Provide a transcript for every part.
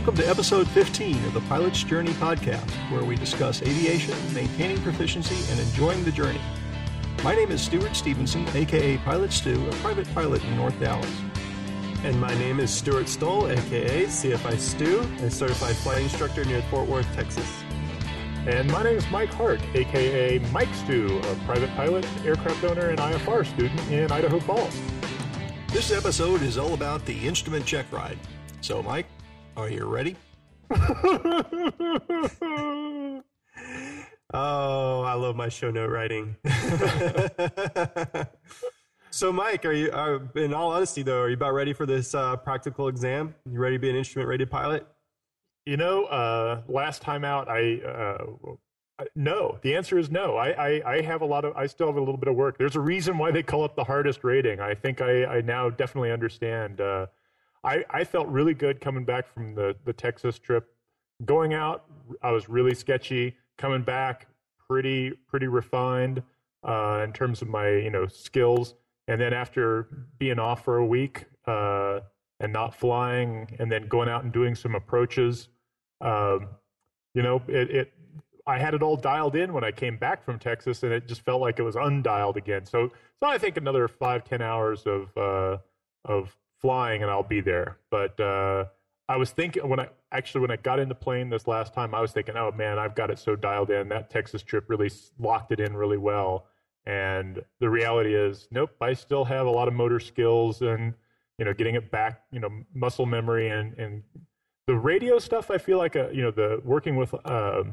Welcome to episode 15 of the Pilot's Journey podcast, where we discuss aviation, maintaining proficiency, and enjoying the journey. My name is Stuart Stevenson, aka Pilot Stu, a private pilot in North Dallas. And my name is Stuart Stoll, aka CFI Stu, a certified flight instructor near Fort Worth, Texas. And my name is Mike Hart, aka Mike Stu, a private pilot, aircraft owner, and IFR student in Idaho Falls. This episode is all about the instrument check ride. So, Mike, are you ready? oh, I love my show note writing. so, Mike, are you? Are, in all honesty, though, are you about ready for this uh, practical exam? You ready to be an instrument-rated pilot? You know, uh, last time out, I uh, no. The answer is no. I, I, I have a lot of. I still have a little bit of work. There's a reason why they call it the hardest rating. I think I, I now definitely understand. Uh, I, I felt really good coming back from the the Texas trip. Going out, I was really sketchy. Coming back, pretty pretty refined uh, in terms of my you know skills. And then after being off for a week uh, and not flying, and then going out and doing some approaches, um, you know, it, it I had it all dialed in when I came back from Texas, and it just felt like it was undialed again. So, so I think another five ten hours of uh, of flying, and I'll be there. But uh, I was thinking when I actually when I got in the plane this last time, I was thinking, oh man, I've got it so dialed in. That Texas trip really locked it in really well. And the reality is, nope, I still have a lot of motor skills and you know getting it back, you know, muscle memory and and the radio stuff. I feel like a, uh, you know the working with. Uh,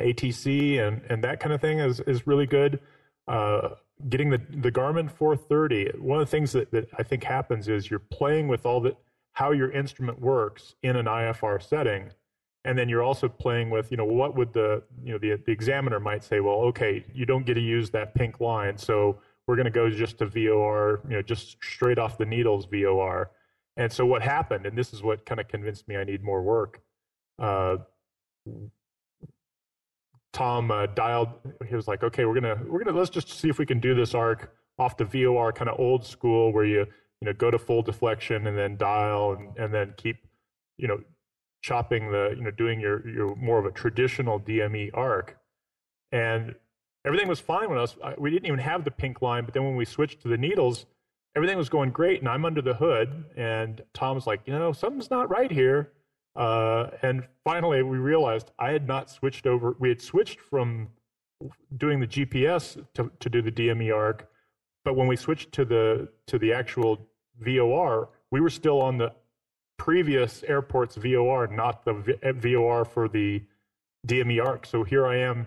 ATC and, and that kind of thing is, is really good. Uh, getting the, the Garmin 430, one of the things that, that I think happens is you're playing with all the, how your instrument works in an IFR setting. And then you're also playing with, you know, what would the, you know, the, the examiner might say, well, okay, you don't get to use that pink line. So we're going to go just to VOR, you know, just straight off the needles VOR. And so what happened, and this is what kind of convinced me I need more work. Uh, Tom uh, dialed. He was like, "Okay, we're gonna we're gonna let's just see if we can do this arc off the VOR kind of old school where you you know go to full deflection and then dial and, and then keep you know chopping the you know doing your your more of a traditional DME arc." And everything was fine when us. We didn't even have the pink line, but then when we switched to the needles, everything was going great. And I'm under the hood, and Tom's like, "You know, something's not right here." Uh, and finally, we realized I had not switched over. We had switched from doing the GPS to, to do the DME arc, but when we switched to the to the actual VOR, we were still on the previous airport's VOR, not the VOR for the DME arc. So here I am,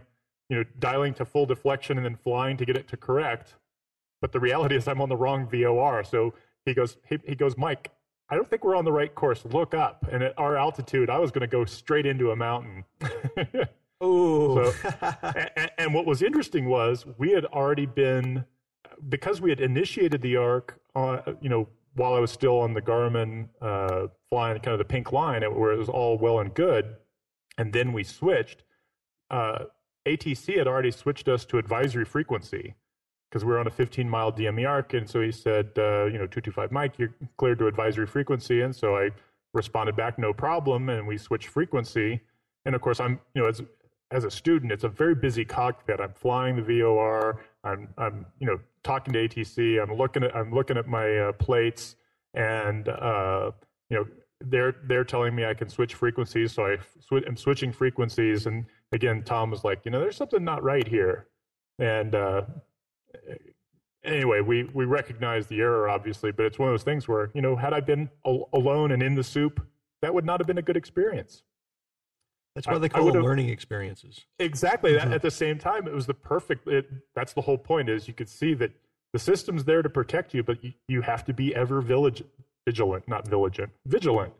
you know, dialing to full deflection and then flying to get it to correct. But the reality is I'm on the wrong VOR. So he goes, he, he goes, Mike, I don't think we're on the right course. Look up. And at our altitude, I was going to go straight into a mountain. Oh. so, and, and, what was interesting was we had already been, because we had initiated the arc, uh, you know, while I was still on the Garmin uh, flying kind of the pink line, where it was all well and good. And then we switched. Uh, ATC had already switched us to advisory frequency because we are on a 15 mile DME arc. And so he said, uh, you know, 225 Mike, you're cleared to advisory frequency. And so I responded back, no problem. And we switched frequency. And of course, I'm, you know, as, as a student, it's a very busy cockpit. I'm flying the VOR. I'm, I'm, you know, talking to ATC. I'm looking at, I'm looking at my uh, plates, and uh, you know, they're they're telling me I can switch frequencies. So I am switching frequencies, and again, Tom was like, you know, there's something not right here, and uh, anyway, we we recognize the error, obviously, but it's one of those things where you know, had I been al- alone and in the soup, that would not have been a good experience. That's why they call it learning experiences. Exactly. Mm-hmm. At the same time, it was the perfect. It, that's the whole point. Is you could see that the system's there to protect you, but you, you have to be ever vigilant, vigilant, not vigilant, vigilant.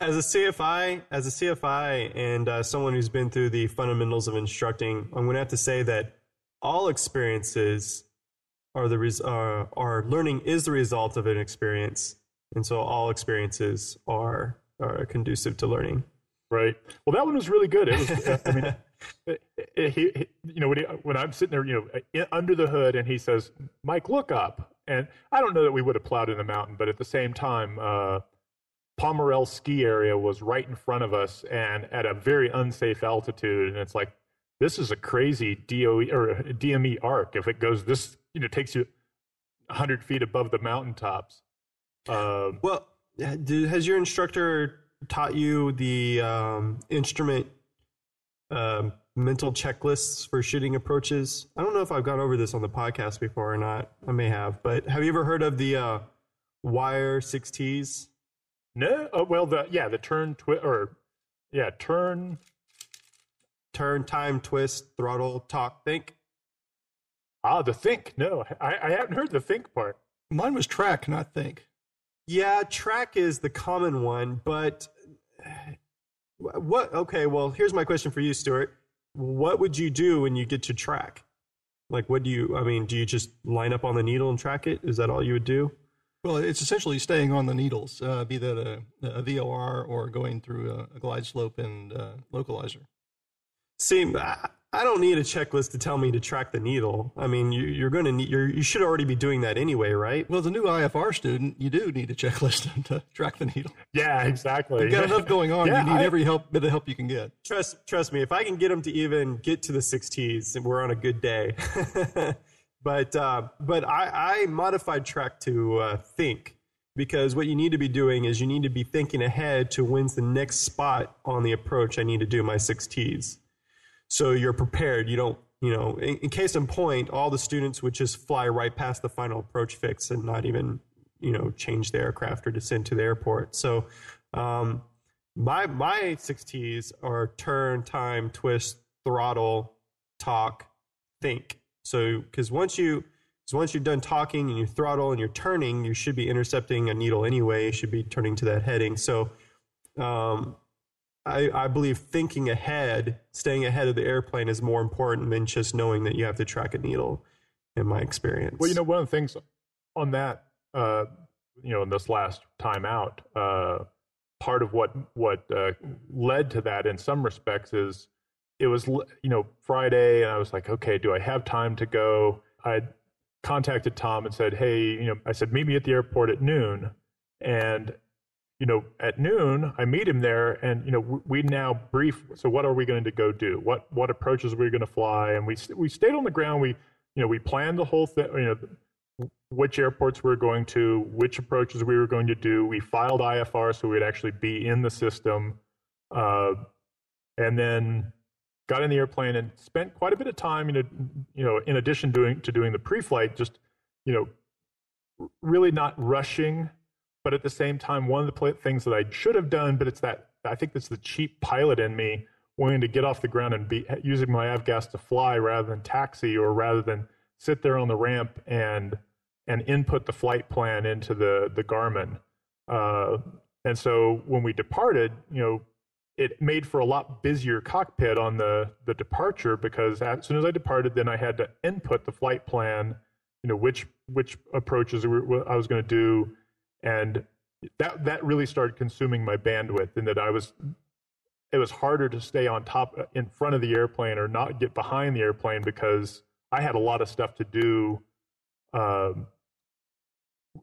As a CFI, as a CFI, and uh, someone who's been through the fundamentals of instructing, I'm going to have to say that all experiences are the res- uh, are learning is the result of an experience, and so all experiences are are conducive to learning. Right. Well, that one was really good. It was. I mean. It, it, he, he, you know, when, he, when I'm sitting there, you know, under the hood, and he says, "Mike, look up." And I don't know that we would have plowed in the mountain, but at the same time, uh, Pomerelle ski area was right in front of us and at a very unsafe altitude. And it's like, this is a crazy DOE or DME arc. If it goes this, you know, takes you 100 feet above the mountaintops. Um, well, has your instructor taught you the um, instrument um, mental checklists for shooting approaches? I don't know if I've gone over this on the podcast before or not. I may have, but have you ever heard of the uh, wire six T's? No. Oh, well, the yeah, the turn twist or yeah, turn, turn, time, twist, throttle, talk, think. Ah, the think. No, I, I haven't heard the think part. Mine was track, not think. Yeah, track is the common one, but what? Okay, well, here's my question for you, Stuart. What would you do when you get to track? Like, what do you? I mean, do you just line up on the needle and track it? Is that all you would do? Well, it's essentially staying on the needles, uh, be that a, a, VOR or going through a, a glide slope and uh, localizer. See, I don't need a checklist to tell me to track the needle. I mean, you, are going to need, you're, you should already be doing that anyway, right? Well, as a new IFR student, you do need a checklist to track the needle. Yeah, exactly. You've got enough going on. yeah, you need I, every help, bit of help you can get. Trust, trust me. If I can get them to even get to the six T's, we're on a good day. but, uh, but I, I modified track to uh, think because what you need to be doing is you need to be thinking ahead to when's the next spot on the approach I need to do my six T's so you're prepared. You don't, you know, in, in, case in point, all the students would just fly right past the final approach fix and not even, you know, change the aircraft or descend to the airport. So, um, my my six T's are turn, time, twist, throttle, talk, think. So, because once you so once you're done talking and you throttle and you're turning, you should be intercepting a needle anyway. You should be turning to that heading. So, um, I, I believe thinking ahead, staying ahead of the airplane is more important than just knowing that you have to track a needle, in my experience. Well, you know, one of the things on that, uh, you know, in this last time out, uh, part of what what uh, led to that in some respects is it was you know Friday, and I was like, okay, do I have time to go? I contacted Tom and said, hey, you know, I said meet me at the airport at noon, and you know, at noon, I meet him there, and you know, we now brief. So, what are we going to go do? What what approaches are we going to fly? And we we stayed on the ground. We you know we planned the whole thing. You know, which airports we are going to, which approaches we were going to do. We filed IFR so we'd actually be in the system, uh, and then got in the airplane and spent quite a bit of time. You know, you know, in addition doing to doing the pre-flight, just you know, really not rushing but at the same time, one of the things that I should have done, but it's that I think that's the cheap pilot in me wanting to get off the ground and be using my avgas to fly rather than taxi or rather than sit there on the ramp and and input the flight plan into the the Garmin. Uh, and so when we departed, you know, it made for a lot busier cockpit on the the departure because as soon as I departed, then I had to input the flight plan. You know, which which approaches I was going to do and that that really started consuming my bandwidth in that I was it was harder to stay on top in front of the airplane or not get behind the airplane because I had a lot of stuff to do um,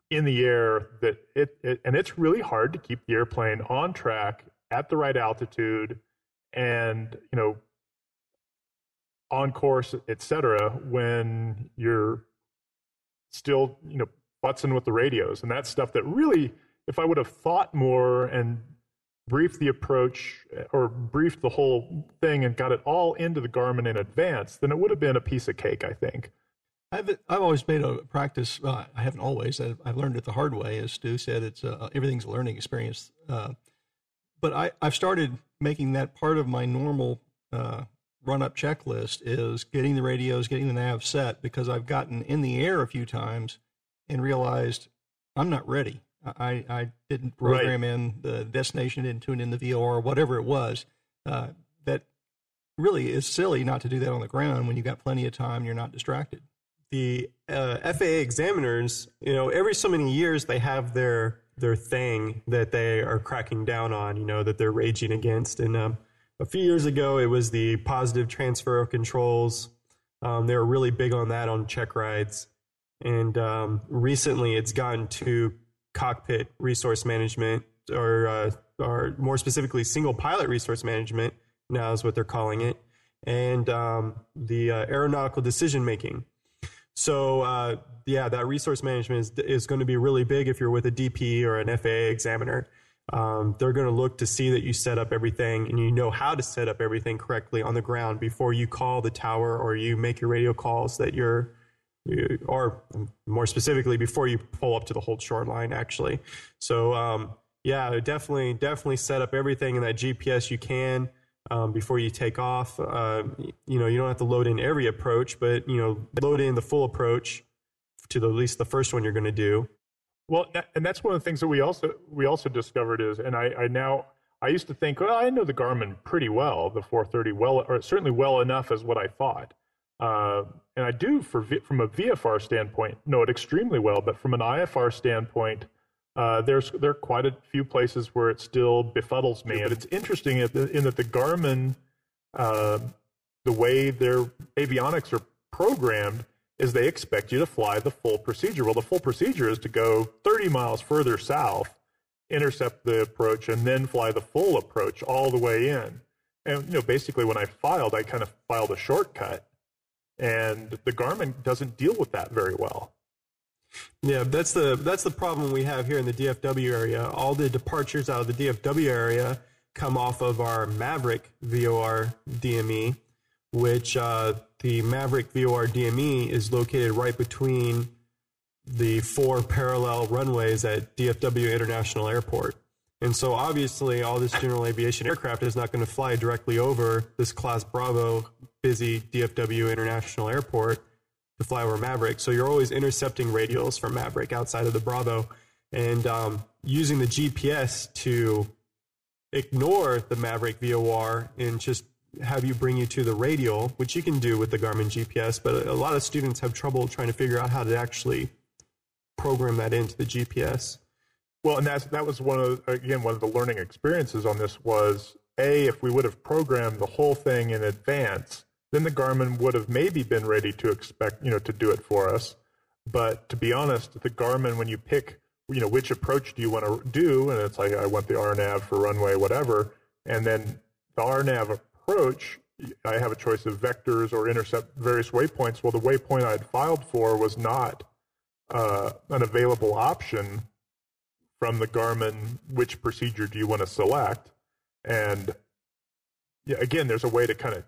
in the air that it, it and it's really hard to keep the airplane on track at the right altitude and you know on course etc when you're still you know futzing with the radios and that stuff that really, if I would have thought more and briefed the approach or briefed the whole thing and got it all into the Garmin in advance, then it would have been a piece of cake, I think. I've I've always made a practice. Uh, I haven't always. I've, I've, learned it the hard way. As Stu said, it's uh, everything's a learning experience. Uh, but I I've started making that part of my normal uh, run up checklist is getting the radios, getting the nav set because I've gotten in the air a few times and realized I'm not ready. I, I didn't program right. in the destination, didn't tune in the VOR, whatever it was. Uh, that really is silly not to do that on the ground when you've got plenty of time and you're not distracted. The uh, FAA examiners, you know, every so many years they have their their thing that they are cracking down on, you know, that they're raging against. And um, a few years ago, it was the positive transfer of controls. Um, they were really big on that on check rides. And um, recently it's gotten to cockpit resource management or uh, or more specifically, single pilot resource management now is what they're calling it, and um, the uh, aeronautical decision making. So uh, yeah, that resource management is is going to be really big if you're with a DP or an FAA examiner. Um, they're going to look to see that you set up everything and you know how to set up everything correctly on the ground before you call the tower or you make your radio calls that you're, you, or more specifically, before you pull up to the hold short line, actually. So, um, yeah, definitely, definitely set up everything in that GPS you can um, before you take off. Uh, you know, you don't have to load in every approach, but, you know, load in the full approach to the, at least the first one you're going to do. Well, and that's one of the things that we also we also discovered is, and I, I now I used to think, well, I know the Garmin pretty well, the 430 well, or certainly well enough as what I thought, uh, and I do for from a VFR standpoint know it extremely well, but from an IFR standpoint, uh, there's there are quite a few places where it still befuddles me, and it's interesting in that the Garmin, uh, the way their avionics are programmed is they expect you to fly the full procedure. Well, the full procedure is to go 30 miles further south, intercept the approach, and then fly the full approach all the way in. And you know, basically, when I filed, I kind of filed a shortcut, and the Garmin doesn't deal with that very well. Yeah, that's the that's the problem we have here in the DFW area. All the departures out of the DFW area come off of our Maverick VOR DME, which uh, the Maverick VOR DME is located right between the four parallel runways at DFW International Airport. And so obviously all this general aviation aircraft is not going to fly directly over this class Bravo busy DFW International Airport to fly over Maverick. So you're always intercepting radials from Maverick outside of the Bravo and um, using the GPS to ignore the Maverick VOR and just have you bring you to the radial, which you can do with the Garmin GPS, but a lot of students have trouble trying to figure out how to actually program that into the GPS. Well, and that's that was one of again one of the learning experiences on this was a if we would have programmed the whole thing in advance, then the Garmin would have maybe been ready to expect you know to do it for us. But to be honest, the Garmin when you pick you know which approach do you want to do, and it's like I want the RNAV for runway whatever, and then the RNAV approach, I have a choice of vectors or intercept various waypoints. Well, the waypoint I had filed for was not uh, an available option from the Garmin. Which procedure do you want to select? And yeah, again, there's a way to kind of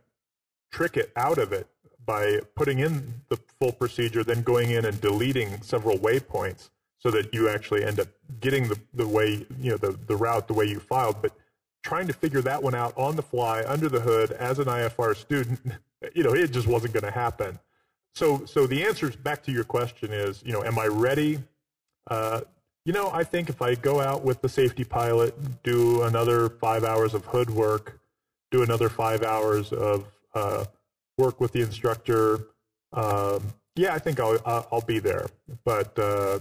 trick it out of it by putting in the full procedure, then going in and deleting several waypoints so that you actually end up getting the, the way, you know, the, the route the way you filed. But trying to figure that one out on the fly under the hood as an IFR student, you know, it just wasn't going to happen. So, so the answer back to your question is, you know, am I ready? Uh, you know, I think if I go out with the safety pilot, do another five hours of hood work, do another five hours of uh, work with the instructor, um, yeah, I think I'll I'll be there. But uh,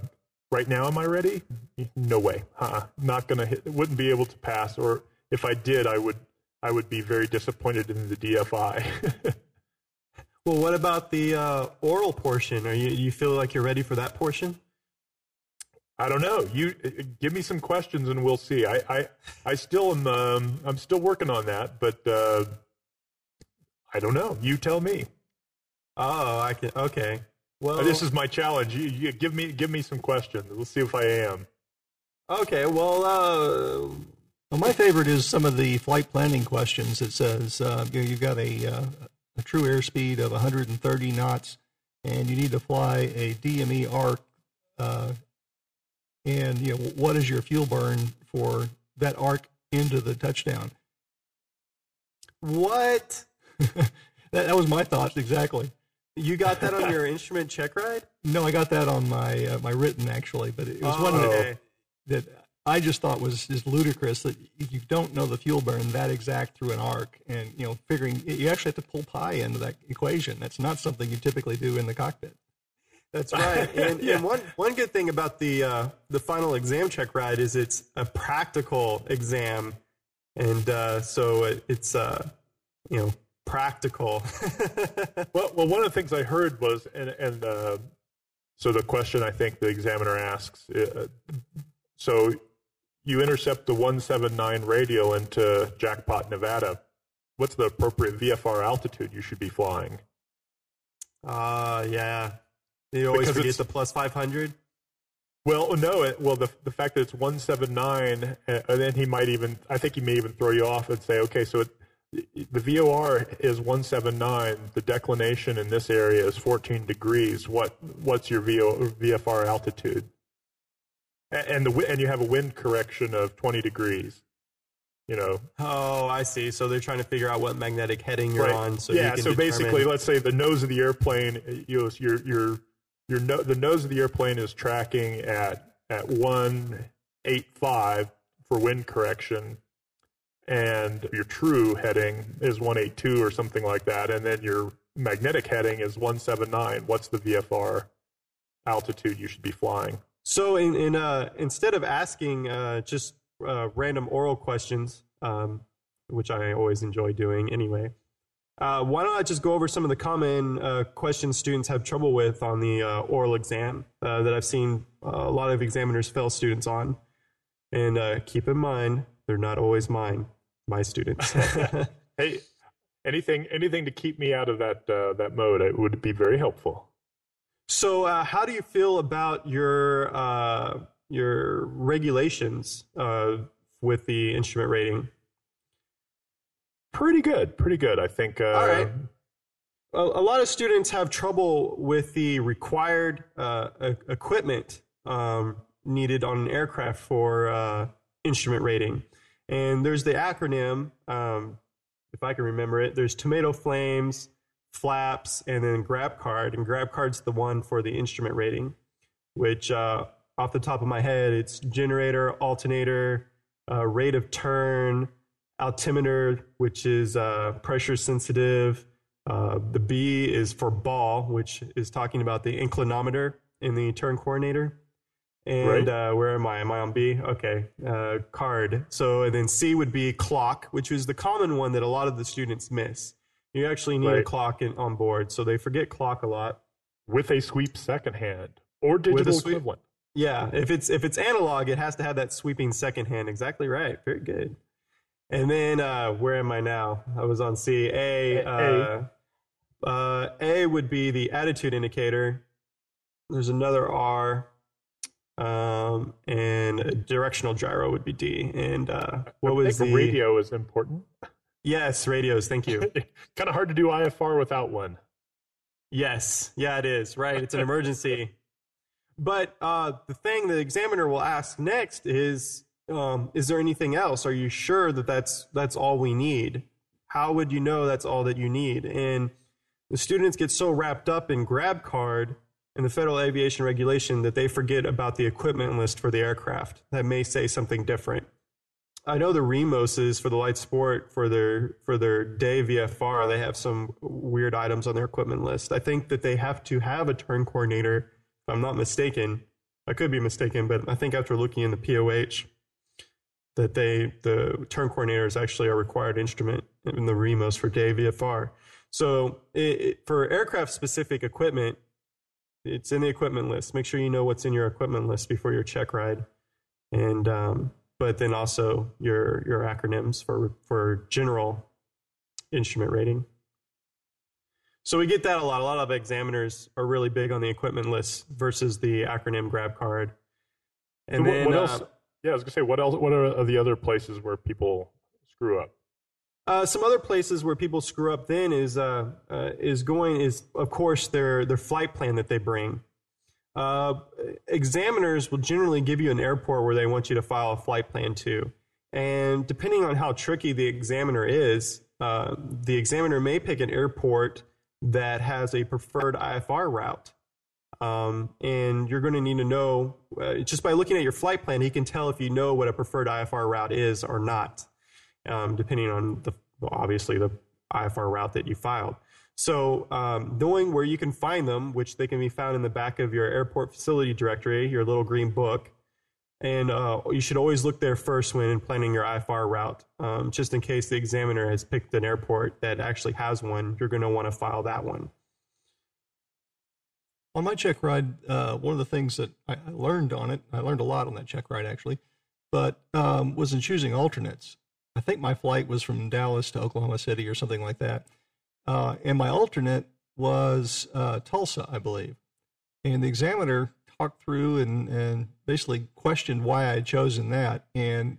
right now, am I ready? No way. Uh-uh. Not gonna hit. Wouldn't be able to pass, or if I did, I would I would be very disappointed in the DFI. well, what about the uh, oral portion? Are you you feel like you're ready for that portion? I don't know. You uh, give me some questions and we'll see. I I, I still am um, I'm still working on that, but uh, I don't know. You tell me. Oh, I can. Okay. Well, this is my challenge. You, you give me give me some questions. We'll see if I am. Okay. Well, uh, well, my favorite is some of the flight planning questions. It says uh, you know, you've got a, uh, a true airspeed of 130 knots, and you need to fly a DME arc. Uh, and you know what is your fuel burn for that arc into the touchdown? What? that, that was my thoughts exactly. You got that on your instrument check ride? No, I got that on my uh, my written actually, but it was oh, one that, that I just thought was just ludicrous that you don't know the fuel burn that exact through an arc, and you know, figuring you actually have to pull pi into that equation. That's not something you typically do in the cockpit. That's right. And, yeah. and one one good thing about the uh, the final exam check ride is it's a practical exam, and uh, so it, it's uh, you know practical. well, well, one of the things I heard was, and and uh, so the question I think the examiner asks, uh, so you intercept the 179 radial into Jackpot, Nevada. What's the appropriate VFR altitude you should be flying? Uh, yeah. You always Because forget the plus 500. Well, no. It, well, the the fact that it's 179, uh, and then he might even, I think he may even throw you off and say, okay, so it, the VOR is 179. The declination in this area is 14 degrees. What what's your VO, VFR altitude? And the and you have a wind correction of 20 degrees. You know, Oh, I see. So they're trying to figure out what magnetic heading you're Right. on. So yeah. you can So basically, let's say the nose of the airplane, you know, your your your no, the nose of the airplane is tracking at at one eight five for wind correction, and your true heading is one eight two or something like that, and then your magnetic heading is one seven nine. What's the VFR altitude you should be flying? So in, in uh, instead of asking uh, just uh, random oral questions, um, which I always enjoy doing anyway, uh, why don't I just go over some of the common uh, questions students have trouble with on the uh, oral exam uh, that I've seen uh, a lot of examiners fail students on. And uh, keep in mind, they're not always mine, my students. Hey, anything anything to keep me out of that uh, that mode it would be very helpful. So, uh, how do you feel about your uh, your regulations uh, with the instrument rating? Pretty good, pretty good. I think. Uh, All right. A, a lot of students have trouble with the required uh, equipment um, needed on an aircraft for uh, instrument rating, and there's the acronym. Um, if I can remember it, there's tomato flames, flaps, and then grab card. And grab card's the one for the instrument rating, which uh, off the top of my head, it's generator, alternator, uh, rate of turn, altimeter, which is uh, pressure sensitive. Uh, the B is for ball, which is talking about the inclinometer in the turn coordinator. And Right. uh, where am I? Am I on B? Okay. Uh, card. So and then C would be clock, which is the common one that a lot of the students miss. You actually need a clock in, on board, so they forget clock a lot. with a sweep second hand or a digital sweep- equivalent. Yeah, if it's if it's analog, it has to have that sweeping second hand. Exactly right. Very good. And then uh, where am I now? I was on C. A. A. Uh, uh, A would be the attitude indicator. There's another R, um, and a directional gyro would be D. And uh, what was the radio is important. Yes, radios. Thank you. kind of hard to do IFR without one. Yes, yeah, it is. Right, it's an emergency. But uh, the thing the examiner will ask next is, um, is there anything else? Are you sure that that's that's all we need? How would you know that's all that you need? And the students get so wrapped up in grab card and the federal aviation regulation that they forget about the equipment list for the aircraft that may say something different. I know the Remoses for the light sport for their for their day VFR, they have some weird items on their equipment list. I think that they have to have a turn coordinator, if I'm not mistaken. I could be mistaken, but I think after looking in the POH that they the turn coordinator is actually a required instrument in the Remos for day VFR. So it, it, for aircraft specific equipment, it's in the equipment list. Make sure you know what's in your equipment list before your check ride, and um, but then also your your acronyms for for general instrument rating. So we get that a lot. A lot of examiners are really big on the equipment list versus the acronym grab card. And what, then what uh, else? Yeah, I was gonna say, what else? What are the other places where people screw up? Uh, some other places where people screw up then is uh, uh, is going is of course their their flight plan that they bring. Uh, examiners will generally give you an airport where they want you to file a flight plan to, and depending on how tricky the examiner is, uh, the examiner may pick an airport that has a preferred IFR route. Um, and you're going to need to know uh, just by looking at your flight plan, he can tell if you know what a preferred IFR route is or not um, depending on the obviously the IFR route that you filed. So um, knowing where you can find them, which they can be found in the back of your airport facility directory, your little green book, and uh, you should always look there first when planning your IFR route, um, just in case the examiner has picked an airport that actually has one. You're going to want to file that one. On my check ride, uh, one of the things that I, learned on it, I learned a lot on that check ride actually, but um, was in choosing alternates. I think my flight was from Dallas to Oklahoma City or something like that. Uh, and my alternate was uh, Tulsa, I believe. And the examiner talked through and, and basically questioned why I had chosen that. And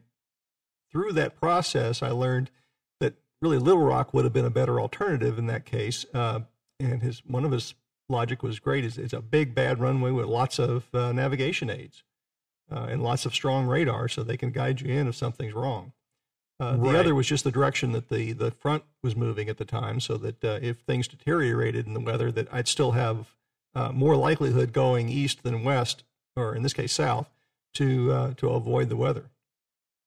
through that process, I learned that really Little Rock would have been a better alternative in that case. Uh, and his one of his logic was great. It's, it's a big bad runway with lots of uh, navigation aids uh, and lots of strong radar, so they can guide you in if something's wrong. Uh, the other was just the direction that the, the front was moving at the time, so that uh, if things deteriorated in the weather, that I'd still have uh, more likelihood going east than west, or in this case south, to uh, to avoid the weather.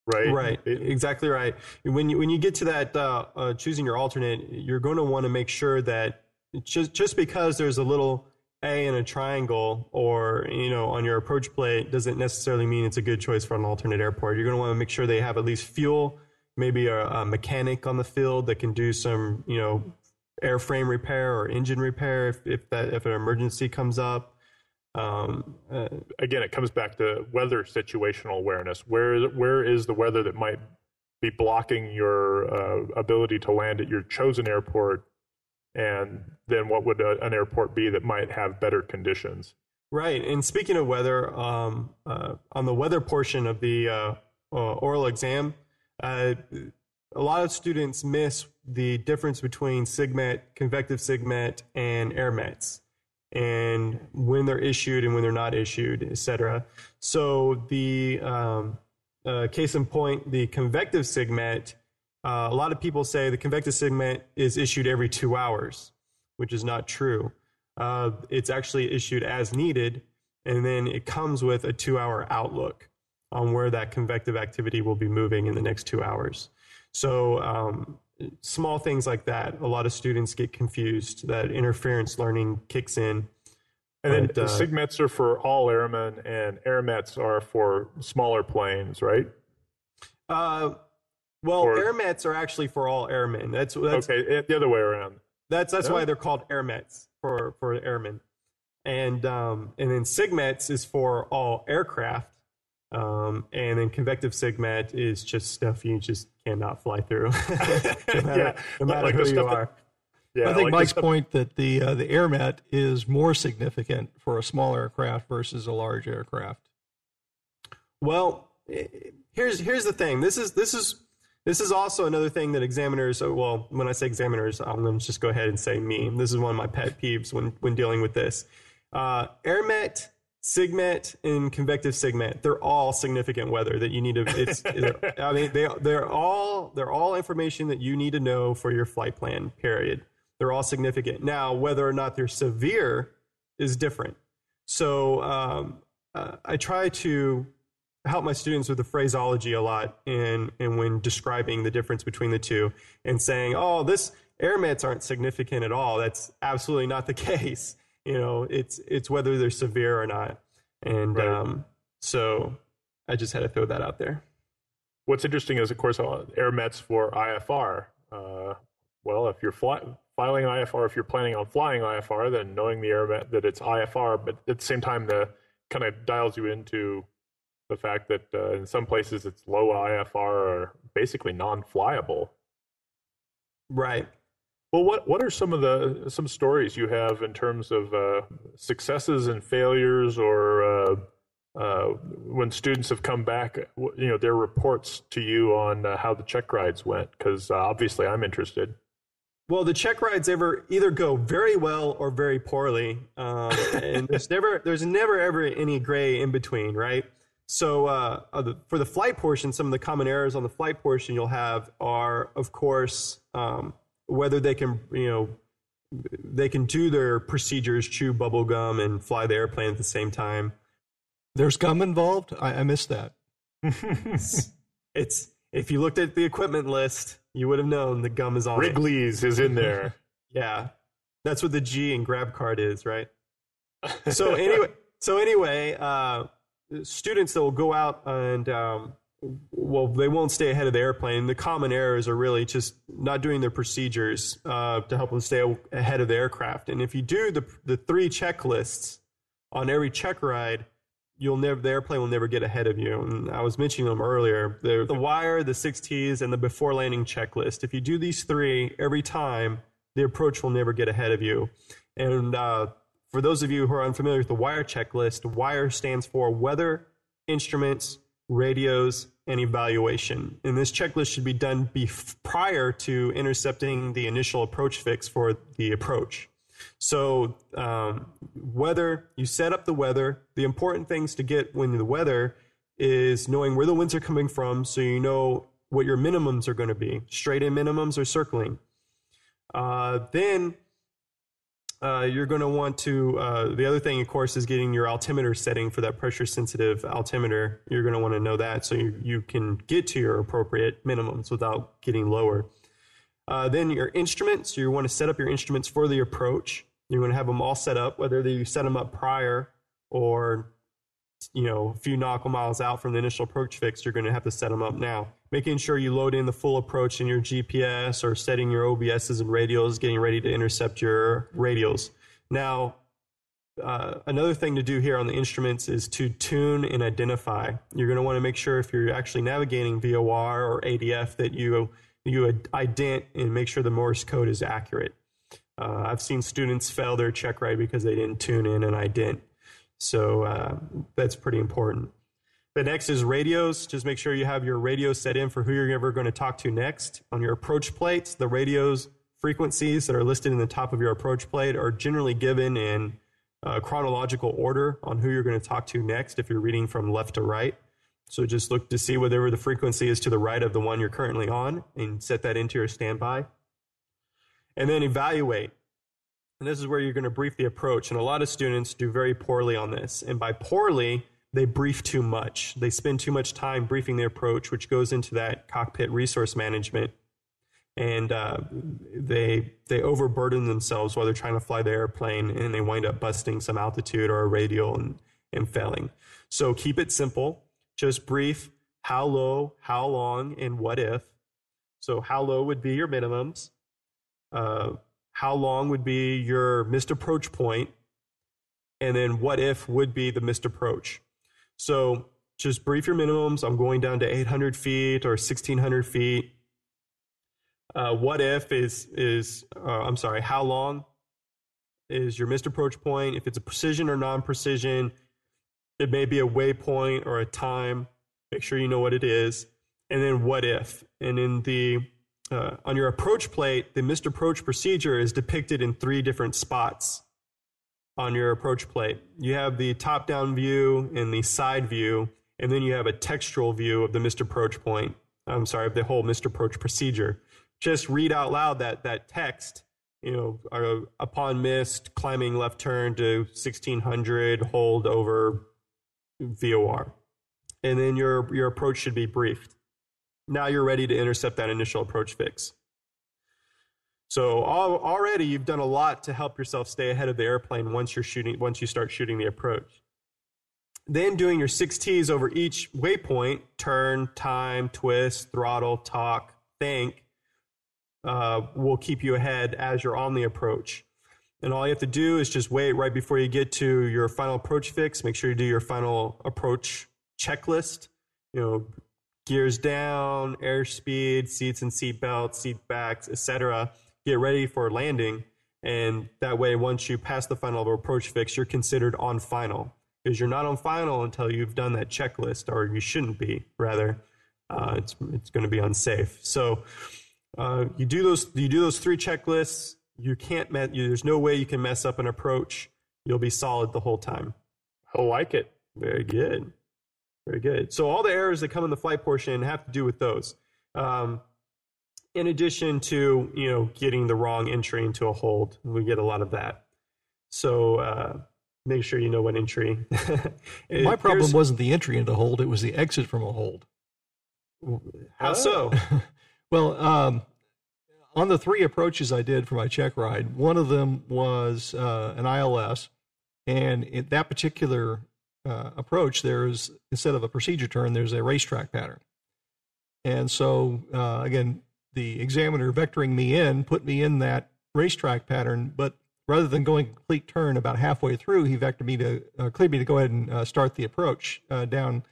Right. Right, exactly right. When you when you get to that uh, uh, choosing your alternate, you're going to want to make sure that just just because there's a little A in a triangle or you know on your approach plate doesn't necessarily mean it's a good choice for an alternate airport. You're going to want to make sure they have at least fuel, maybe a, a mechanic on the field that can do some you know airframe repair or engine repair if, if that if an emergency comes up. Um, uh, again, it comes back to weather situational awareness. Where where is the weather that might be blocking your uh, ability to land at your chosen airport, and then what would a, an airport be that might have better conditions? Right. And speaking of weather, um, uh, on the weather portion of the uh, uh, oral exam, uh, a lot of students miss the difference between SIGMET, convective SIGMET, and AirMets, and when they're issued and when they're not issued, et cetera. So the um, uh, case in point, the convective SIGMET, uh, a lot of people say the convective SIGMET is issued every two hours, which is not true. Uh, it's actually issued as needed, and then it comes with a two hour outlook on where that convective activity will be moving in the next two hours. So, um, small things like that, a lot of students get confused that interference learning kicks in. And then the uh, SIGMETs are for all airmen, and AirMets are for smaller planes, right? Uh, well, Or- airmets are actually for all airmen. That's that's okay, eh, the other way around. That's that's Yeah. why they're called airmets for for airmen, and um, and then sigmets is for all aircraft, um, and then convective sigmet is just stuff you just cannot fly through, no matter, Yeah, no matter like who you stuff that- are. Yeah, I think like Mike's point that the uh, the AirMet is more significant for a small aircraft versus a large aircraft. Well, eh, here's here's the thing. This is this is this is also another thing that examiners. oh, Well, when I say examiners, I'm going to just go ahead and say me. This is one of my pet peeves when when dealing with this. Uh, AirMet, SIGMET, and convective SIGMET. They're all significant weather that you need to. It's. I mean, they they're all they're all information that you need to know for your flight plan. Period. They're all significant. Now, whether or not they're severe is different. So um, uh, I try to help my students with the phraseology a lot and and when describing the difference between the two and saying, oh, this airmets aren't significant at all. That's absolutely not the case. You know, it's it's whether they're severe or not. And Right. um, so I just had to throw that out there. What's interesting is, of course, air AirMets for IFR. Uh, well, if you're fly, filing IFR, if you're planning on flying IFR, then knowing the AirMet that it's IFR, but at the same time, the kind of dials you into the fact that uh, in some places it's low IFR or basically non-flyable. Right. Well, what what are some of the some stories you have in terms of uh, successes and failures, or uh, uh, when students have come back, you know, their reports to you on uh, how the check rides went? Because uh, obviously, I'm interested. Well, the check rides ever either go very well or very poorly, um, and there's never there's never ever any gray in between, right? So uh, uh, for the flight portion, some of the common errors on the flight portion you'll have are, of course, um, whether they can you know they can do their procedures, chew bubble gum, and fly the airplane at the same time. There's gum involved. I, I missed that. It's if you looked at the equipment list, you would have known the gum is on it. Wrigley's is in there. Yeah, that's what the G and grab card is, right? So anyway, so anyway, uh, students that will go out and um, well, they won't stay ahead of the airplane. The common errors are really just not doing their procedures uh, to help them stay ahead of the aircraft. And if you do the the three checklists on every check ride, you'll never the airplane will never get ahead of you. And I was mentioning them earlier. The, the wire, the six T's, and the before landing checklist. If you do these three every time, the approach will never get ahead of you. And uh, for those of you who are unfamiliar with the wire checklist, WIRE stands for weather, instruments, radios, and evaluation. And this checklist should be done bef- prior to intercepting the initial approach fix for the approach. So, um, weather, you set up the weather. The important things to get when the weather is knowing where the winds are coming from so you know what your minimums are going to be straight in minimums or circling. Uh, then uh, you're going to want to, uh, the other thing, of course, is getting your altimeter setting for that pressure sensitive altimeter. You're going to want to know that so you, you can get to your appropriate minimums without getting lower. Uh, then your instruments, you want to set up your instruments for the approach. You're going to have them all set up, whether you set them up prior or you know a few nautical miles out from the initial approach fix. You're going to have to set them up now. Making sure you load in the full approach in your GPS or setting your OBSs and radials, getting ready to intercept your radials. Now, uh, another thing to do here on the instruments is to tune and identify. You're going to want to make sure if you're actually navigating VOR or ADF that you you ident and make sure the Morse code is accurate. Uh, I've seen students fail their check ride because they didn't tune in and ident. So uh, that's pretty important. The next is radios. Just make sure you have your radio set in for who you're ever going to talk to next. On your approach plates, the radios frequencies that are listed in the top of your approach plate are generally given in uh, chronological order on who you're going to talk to next if you're reading from left to right. So just look to see whatever the frequency is to the right of the one you're currently on and set that into your standby. And then evaluate. And this is where you're going to brief the approach. And a lot of students do very poorly on this. And by poorly, they brief too much. They spend too much time briefing the approach, which goes into that cockpit resource management. And uh, they they overburden themselves while they're trying to fly the airplane, and they wind up busting some altitude or a radial and, and failing. So keep it simple just brief how low, how long, and what if. So, how low would be your minimums? Uh, how long would be your missed approach? And then, what if would be the missed approach? So, just brief your minimums. I'm going down to 800 feet or 1600 feet. Uh, what if is is uh, I'm sorry, how long is your missed approach point? If it's a precision or non-precision, it may be a waypoint or a time. Make sure you know what it is. And then what if? And in the uh, on your approach plate, the missed approach procedure is depicted in three different spots on your approach plate. You have the top down view and the side view, and then you have a textual view of the missed approach point. I'm sorry, of the whole missed approach procedure. Just read out loud that, that text, you know, uh, upon missed, climbing left turn to 1600, hold over VOR. And then your, your approach should be briefed. Now you're ready to intercept that initial approach fix. So already you've done a lot to help yourself stay ahead of the airplane once you're shooting once you start shooting the approach. Then doing your six T's over each waypoint, turn, time, twist, throttle, talk, think, uh, will keep you ahead as you're on the approach. And all you have to do is just wait right before you get to your final approach fix. Make sure you do your final approach checklist. You know, gears down, airspeed, seats and seat belts, seat backs, etc. Get ready for landing. And that way, once you pass the final approach fix, you're considered on final because you're not on final until you've done that checklist, or you shouldn't be. Rather, uh, it's it's going to be unsafe. So uh, you do those you do those three checklists you can't met there's no way you can mess up an approach you'll be solid the whole time i like it very good very good. So all the errors that come in the flight portion have to do with those. Um, in addition to you know getting the wrong entry into a hold we get a lot of that. So uh, make sure you know what entry. My problem wasn't the entry into hold it was the exit from a hold. How so? Well um, on the three approaches I did for my check ride, one of them was uh, an ILS, and in that particular uh, approach, there's instead of a procedure turn, there's a racetrack pattern. And so, uh, again, the examiner vectoring me in put me in that racetrack pattern, but rather than going complete turn about halfway through, he vectored me to uh, me to go ahead and uh, start the approach uh, down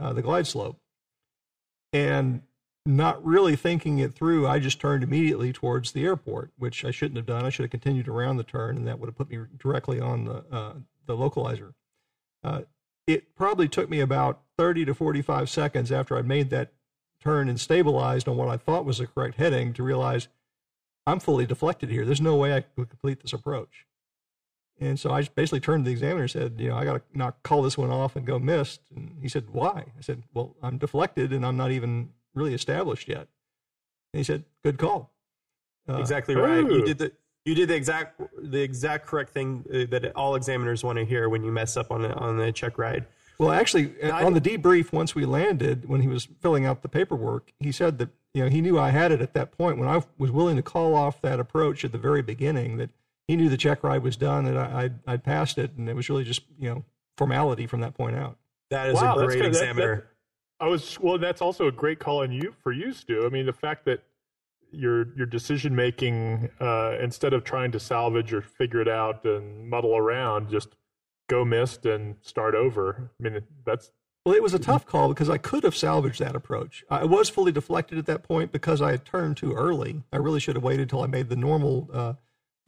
uh, the glide slope. And not really thinking it through, I just turned immediately towards the airport, which I shouldn't have done. I should have continued around the turn, and that would have put me directly on the uh, the localizer. It probably took me about 30 to 45 seconds after I made that turn and stabilized on what I thought was the correct heading to realize I'm fully deflected here. There's no way I could complete this approach. And so I basically turned to the examiner and said, you know, I got to not call this one off and go missed. And he said, why? I said, well, I'm deflected and I'm not even really established yet. And he said, good call. Uh, exactly right. Ooh. You did the you did the exact the exact correct thing uh, that all examiners want to hear when you mess up on the on the check ride. Well, actually, I, on the debrief, once we landed, when he was filling out the paperwork, he said that you know he knew I had it at that point when I was willing to call off that approach at the very beginning. That he knew the check ride was done that I, I'd, I'd passed it, and it was really just you know formality from that point out. That is wow, a great examiner. That, that, I was well. That's also a great call on you for you, Stu. I mean, the fact that your your decision making uh, instead of trying to salvage or figure it out and muddle around, just go missed and start over. I mean, that's well, it was a tough call because I could have salvaged that approach. I was fully deflected at that point because I had turned too early. I really should have waited until I made the normal uh,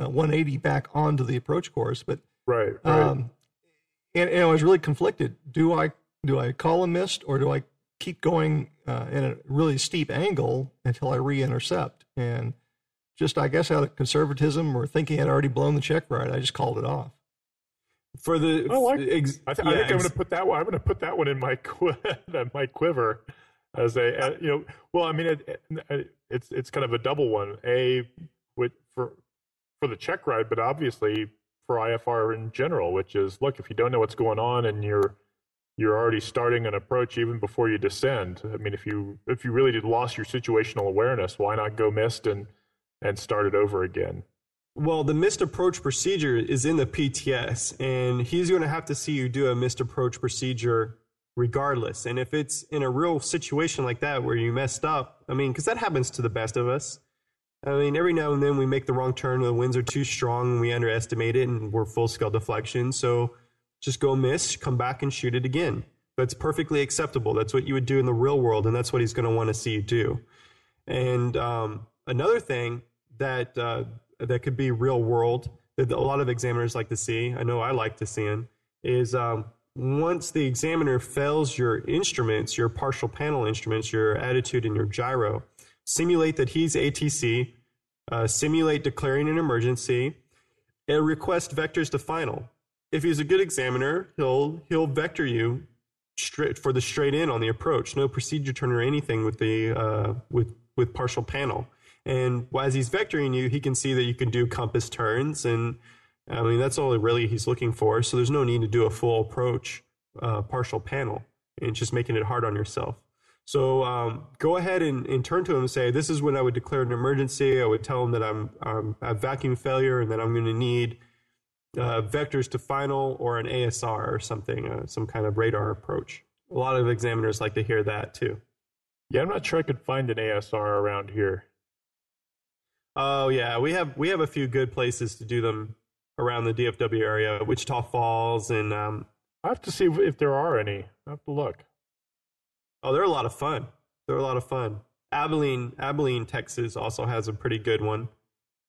uh, 180 back onto the approach course. But right, right. Um, and, and I was really conflicted. Do I do I call a missed or do I keep going uh, in a really steep angle until I re-intercept. And just, I guess, out of conservatism or thinking I'd already blown the check right, I just called it off. For the, oh, I, ex, I, th- yeah, I think ex- I'm going to put that one. I'm going to put that one in my qu- my quiver as a uh, you know. Well, I mean, it, it, it's it's kind of a double one. A with for for the check ride, but obviously for IFR in general, which is look if you don't know what's going on and you're you're already starting an approach even before you descend. I mean, if you if you really did lost your situational awareness, why not go missed and and start it over again? Well, the missed approach procedure is in the PTS, and he's going to have to see you do a missed approach procedure regardless. And if it's in a real situation like that where you messed up, I mean, because that happens to the best of us. I mean, every now and then we make the wrong turn, the winds are too strong, and we underestimate it, and we're full scale deflection. So just go miss, come back and shoot it again. That's perfectly acceptable. That's what you would do in the real world, and that's what he's going to want to see you do. And um, another thing that uh, that could be real world that a lot of examiners like to see, I know I like to see, in, is um, once the examiner fails your instruments, your partial panel instruments, your attitude and your gyro, simulate that he's ATC, uh, simulate declaring an emergency, and request vectors to final if he's a good examiner, he'll he'll vector you straight for the straight in on the approach. No procedure turn or anything with the uh, with with partial panel. And as he's vectoring you, he can see that you can do compass turns, and I mean that's all really he's looking for. So there's no need to do a full approach uh, partial panel and just making it hard on yourself. So um, go ahead and, and, turn to him and say, "This is when I would declare an emergency. I would tell him that I'm, I'm have vacuum failure and that I'm going to need." Uh, vectors to final or an ASR or something, uh, some kind of radar approach. A lot of examiners like to hear that too. Yeah, I'm not sure I could find an ASR around here. Oh yeah, we have we have a few good places to do them around the DFW area, Wichita Falls, and um, I have to see if, if there are any. I have to look. Oh, they're a lot of fun. They're a lot of fun. Abilene, Abilene, Texas also has a pretty good one.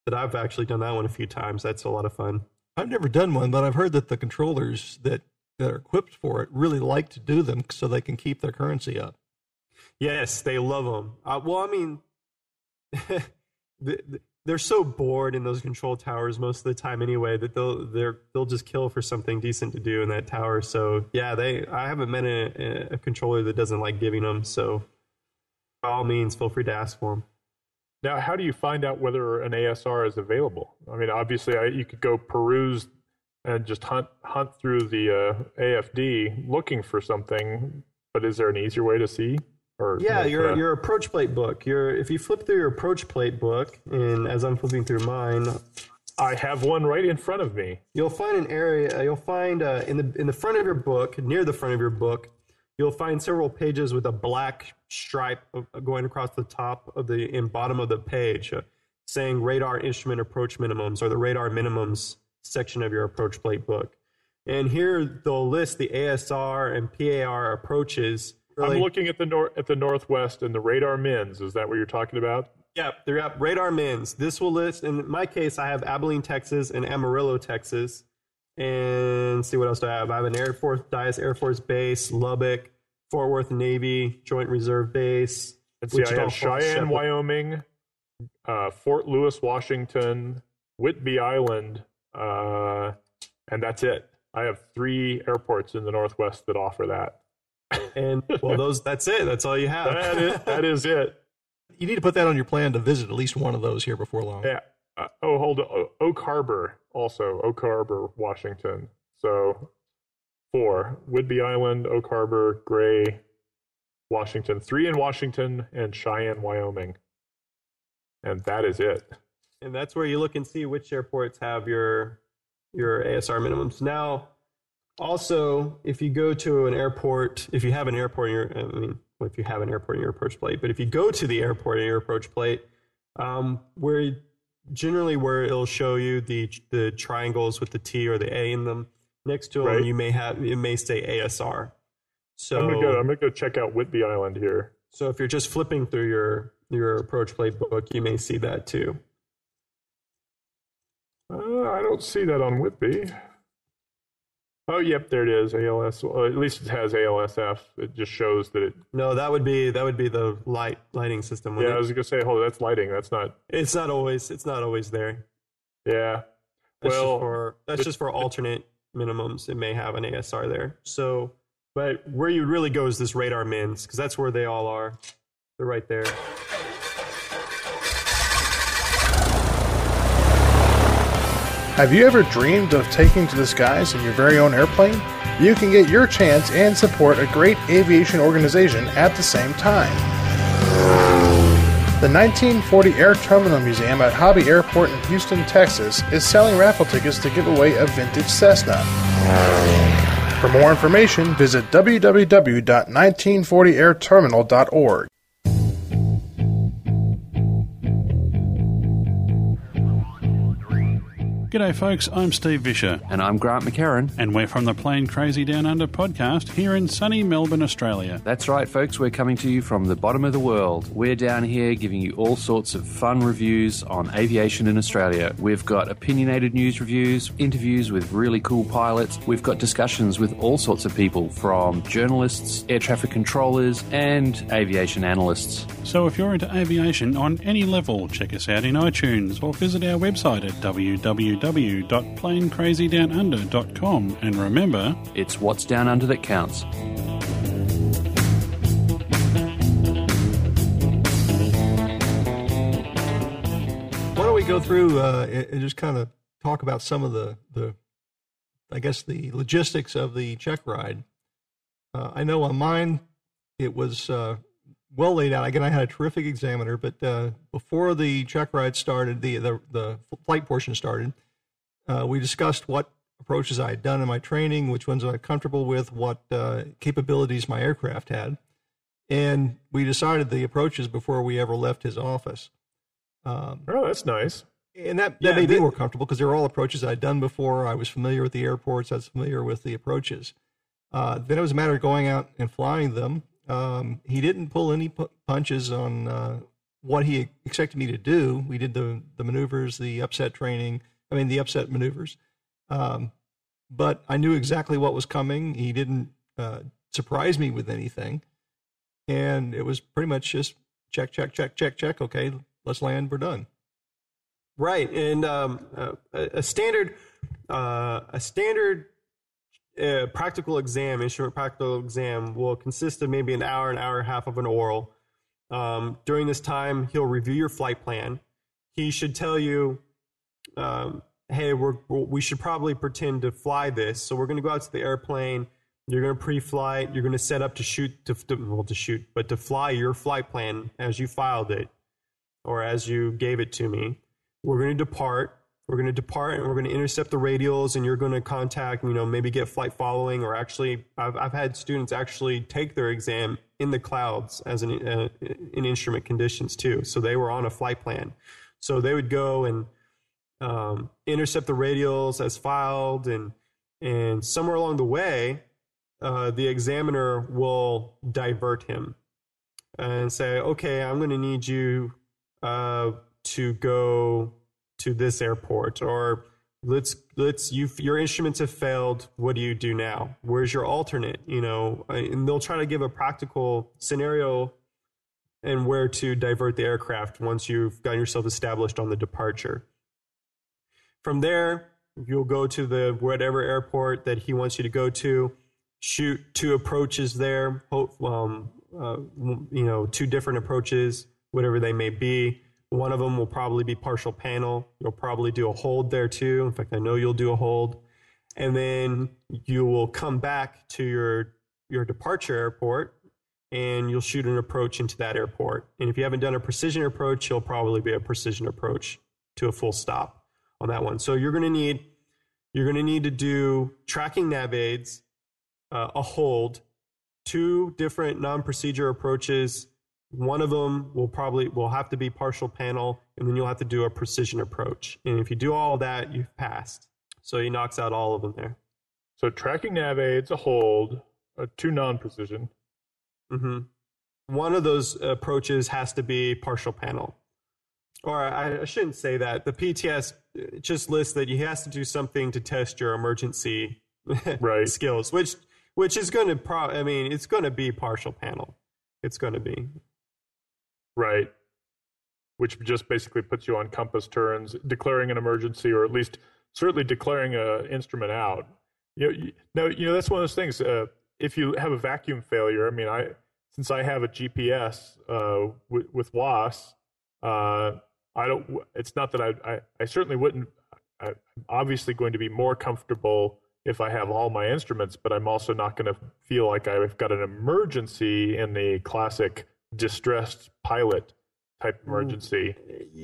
That I've actually done that one a few times. That's a lot of fun. I've never done one, but I've heard that the controllers that, that are equipped for it really like to do them so they can keep their currency up. Yes, they love them. Uh, well, I mean, they're so bored in those control towers most of the time anyway that they'll they're they'll just kill for something decent to do in that tower. So yeah, they I haven't met a, a controller that doesn't like giving them. So by all means, feel free to ask for them. Now, how do you find out whether an ASR is available? I mean, obviously, I, you could go peruse and just hunt hunt through the uh, AFD looking for something. But is there an easier way to see? Or yeah, your uh, your approach plate book. Your if you flip through your approach plate book, and as I'm flipping through mine, I have one right in front of me. You'll find an area. You'll find uh, in the in the front of your book, near the front of your book, you'll find several pages with a black stripe going across the top of the in bottom of the page uh, saying radar instrument approach minimums or the radar minimums section of your approach plate book. And here they'll list the ASR and PAR approaches. Really. I'm looking at the nor- at the northwest and the radar mins. Is that what you're talking about? Yep, they're at radar mins. This will list. In my case, I have Abilene, Texas, and Amarillo, Texas. And see what else do I have? I have an Air Force Dyess Air Force Base, Lubbock, Fort Worth Navy Joint Reserve Base. Let's see, I have Cheyenne, Wyoming, uh, Fort Lewis, Washington, Whidbey Island, uh, and that's it. I have three airports in the Northwest that offer that. And well, those that's it. That's all you have. that, is, that is it. You need to put that on your plan to visit at least one of those here before long. Yeah. Uh, oh, hold on. Oak Harbor, also Oak Harbor, Washington. So four: Whidbey Island, Oak Harbor, Gray, Washington. Three in Washington and Cheyenne, Wyoming. And that is it. And that's where you look and see which airports have your your ASR minimums. Now, also, if you go to an airport, if you have an airport in your, I mean, if you have an airport in your approach plate, but if you go to the airport in your approach plate, um, where generally where it'll show you the the triangles with the T or the A in them next to them, right. you may have it may say ASR. So I'm gonna go. I'm gonna go check out Whidbey Island here. So if you're just flipping through your your approach plate book, you may see that too. Uh, I don't see that on Whidbey. Oh, yep, there it is. ALS. Well, at least it has ALSF. It just shows that it. No, that would be that would be the light lighting system. Yeah, it? I was gonna say, hold, that's lighting. That's not. It's not always. It's not always there. Yeah. That's well, just for, that's just for alternate minimums. It may have an ASR there. So, but where you really go is this radar mins because that's where they all are. They're right there. Have you ever dreamed of taking to the skies in your very own airplane? You can get your chance and support a great aviation organization at the same time. The 1940 Air Terminal Museum at Hobby Airport in Houston, Texas is selling raffle tickets to give away a vintage Cessna. For more information, visit www.1940airterminal.org. G'day, folks. I'm Steve Visscher. And I'm Grant McHerron. And we're from the Plane Crazy Down Under podcast here in sunny Melbourne, Australia. That's right, folks. We're coming to you from the bottom of the world. We're down here giving you all sorts of fun reviews on aviation in Australia. We've got opinionated news reviews, interviews with really cool pilots. We've got discussions with all sorts of people from journalists, air traffic controllers, and aviation analysts. So if you're into aviation on any level, check us out in iTunes or visit our website at www www.planecrazydownunder.com. And remember, it's what's down under that counts. Why don't we go through uh, and just kind of talk about some of the, the, I guess, the logistics of the check ride? Uh, I know on mine, it was uh, well laid out. Again, I had a terrific examiner, but uh, before the check ride started, the, the the flight portion started. Uh, we discussed what approaches I had done in my training, which ones I was comfortable with, what uh, capabilities my aircraft had, and we decided the approaches before we ever left his office. Um, oh, that's nice. And that, that yeah, made me more comfortable because they were all approaches I'd done before. I was familiar with the airports. I was familiar with the approaches. Uh, then it was a matter of going out and flying them. Um, he didn't pull any punches on uh, what he expected me to do. We did the the maneuvers, the upset training, I mean, the upset maneuvers. Um, but I knew exactly what was coming. He didn't uh, surprise me with anything. And it was pretty much just check, check, check, check, check. Okay, let's land. We're done. Right. And um, uh, a standard, uh, a standard uh, practical exam, instrument practical exam, will consist of maybe an hour, an hour and a half of an oral. Um, during this time, he'll review your flight plan. He should tell you um, hey, we're, we should probably pretend to fly this. So we're going to go out to the airplane. You're going to pre-flight. You're going to set up to shoot, to, to, well, to shoot, but to fly your flight plan as you filed it or as you gave it to me. We're going to depart. We're going to depart and we're going to intercept the radials and you're going to contact, you know, maybe get flight following or actually, I've, I've had students actually take their exam in the clouds as an, uh, in instrument conditions too. So they were on a flight plan. So they would go and um, intercept the radials as filed, and and somewhere along the way, uh, the examiner will divert him and say, "Okay, I'm going to need you uh, to go to this airport," or let's let's you your instruments have failed. What do you do now? Where's your alternate? You know and they'll try to give a practical scenario and where to divert the aircraft once you've gotten yourself established on the departure from there you'll go to the whatever airport that he wants you to go to shoot two approaches there hope um, uh, you know two different approaches whatever they may be one of them will probably be partial panel. You'll probably do a hold there too. In fact, I know you'll do a hold. And then you will come back to your your departure airport and you'll shoot an approach into that airport. And if you haven't done a precision approach, you'll probably be a precision approach to a full stop on that one. So you're going to need you're going to need to do tracking nav aids, uh, a hold, two different non-procedure approaches one of them will probably will have to be partial panel, and then you'll have to do a precision approach. And if you do all of that, you've passed. So he knocks out all of them there. So tracking nav aids, a hold, a two non-precision. Mm-hmm. One of those approaches has to be partial panel. Or I, I shouldn't say that. The PTS just lists that you has to do something to test your emergency right. skills, which which is going to pro. I mean, it's going to be partial panel. It's going to be. Right. Which just basically puts you on compass turns, declaring an emergency, or at least certainly declaring an instrument out. You know, you, no, you know that's one of those things. Uh, if you have a vacuum failure, I mean, I since I have a GPS uh, with, with WAAS, uh, I don't. It's not that I, I, I certainly wouldn't. I'm obviously going to be more comfortable if I have all my instruments, but I'm also not going to feel like I've got an emergency in the classic distressed pilot type emergency,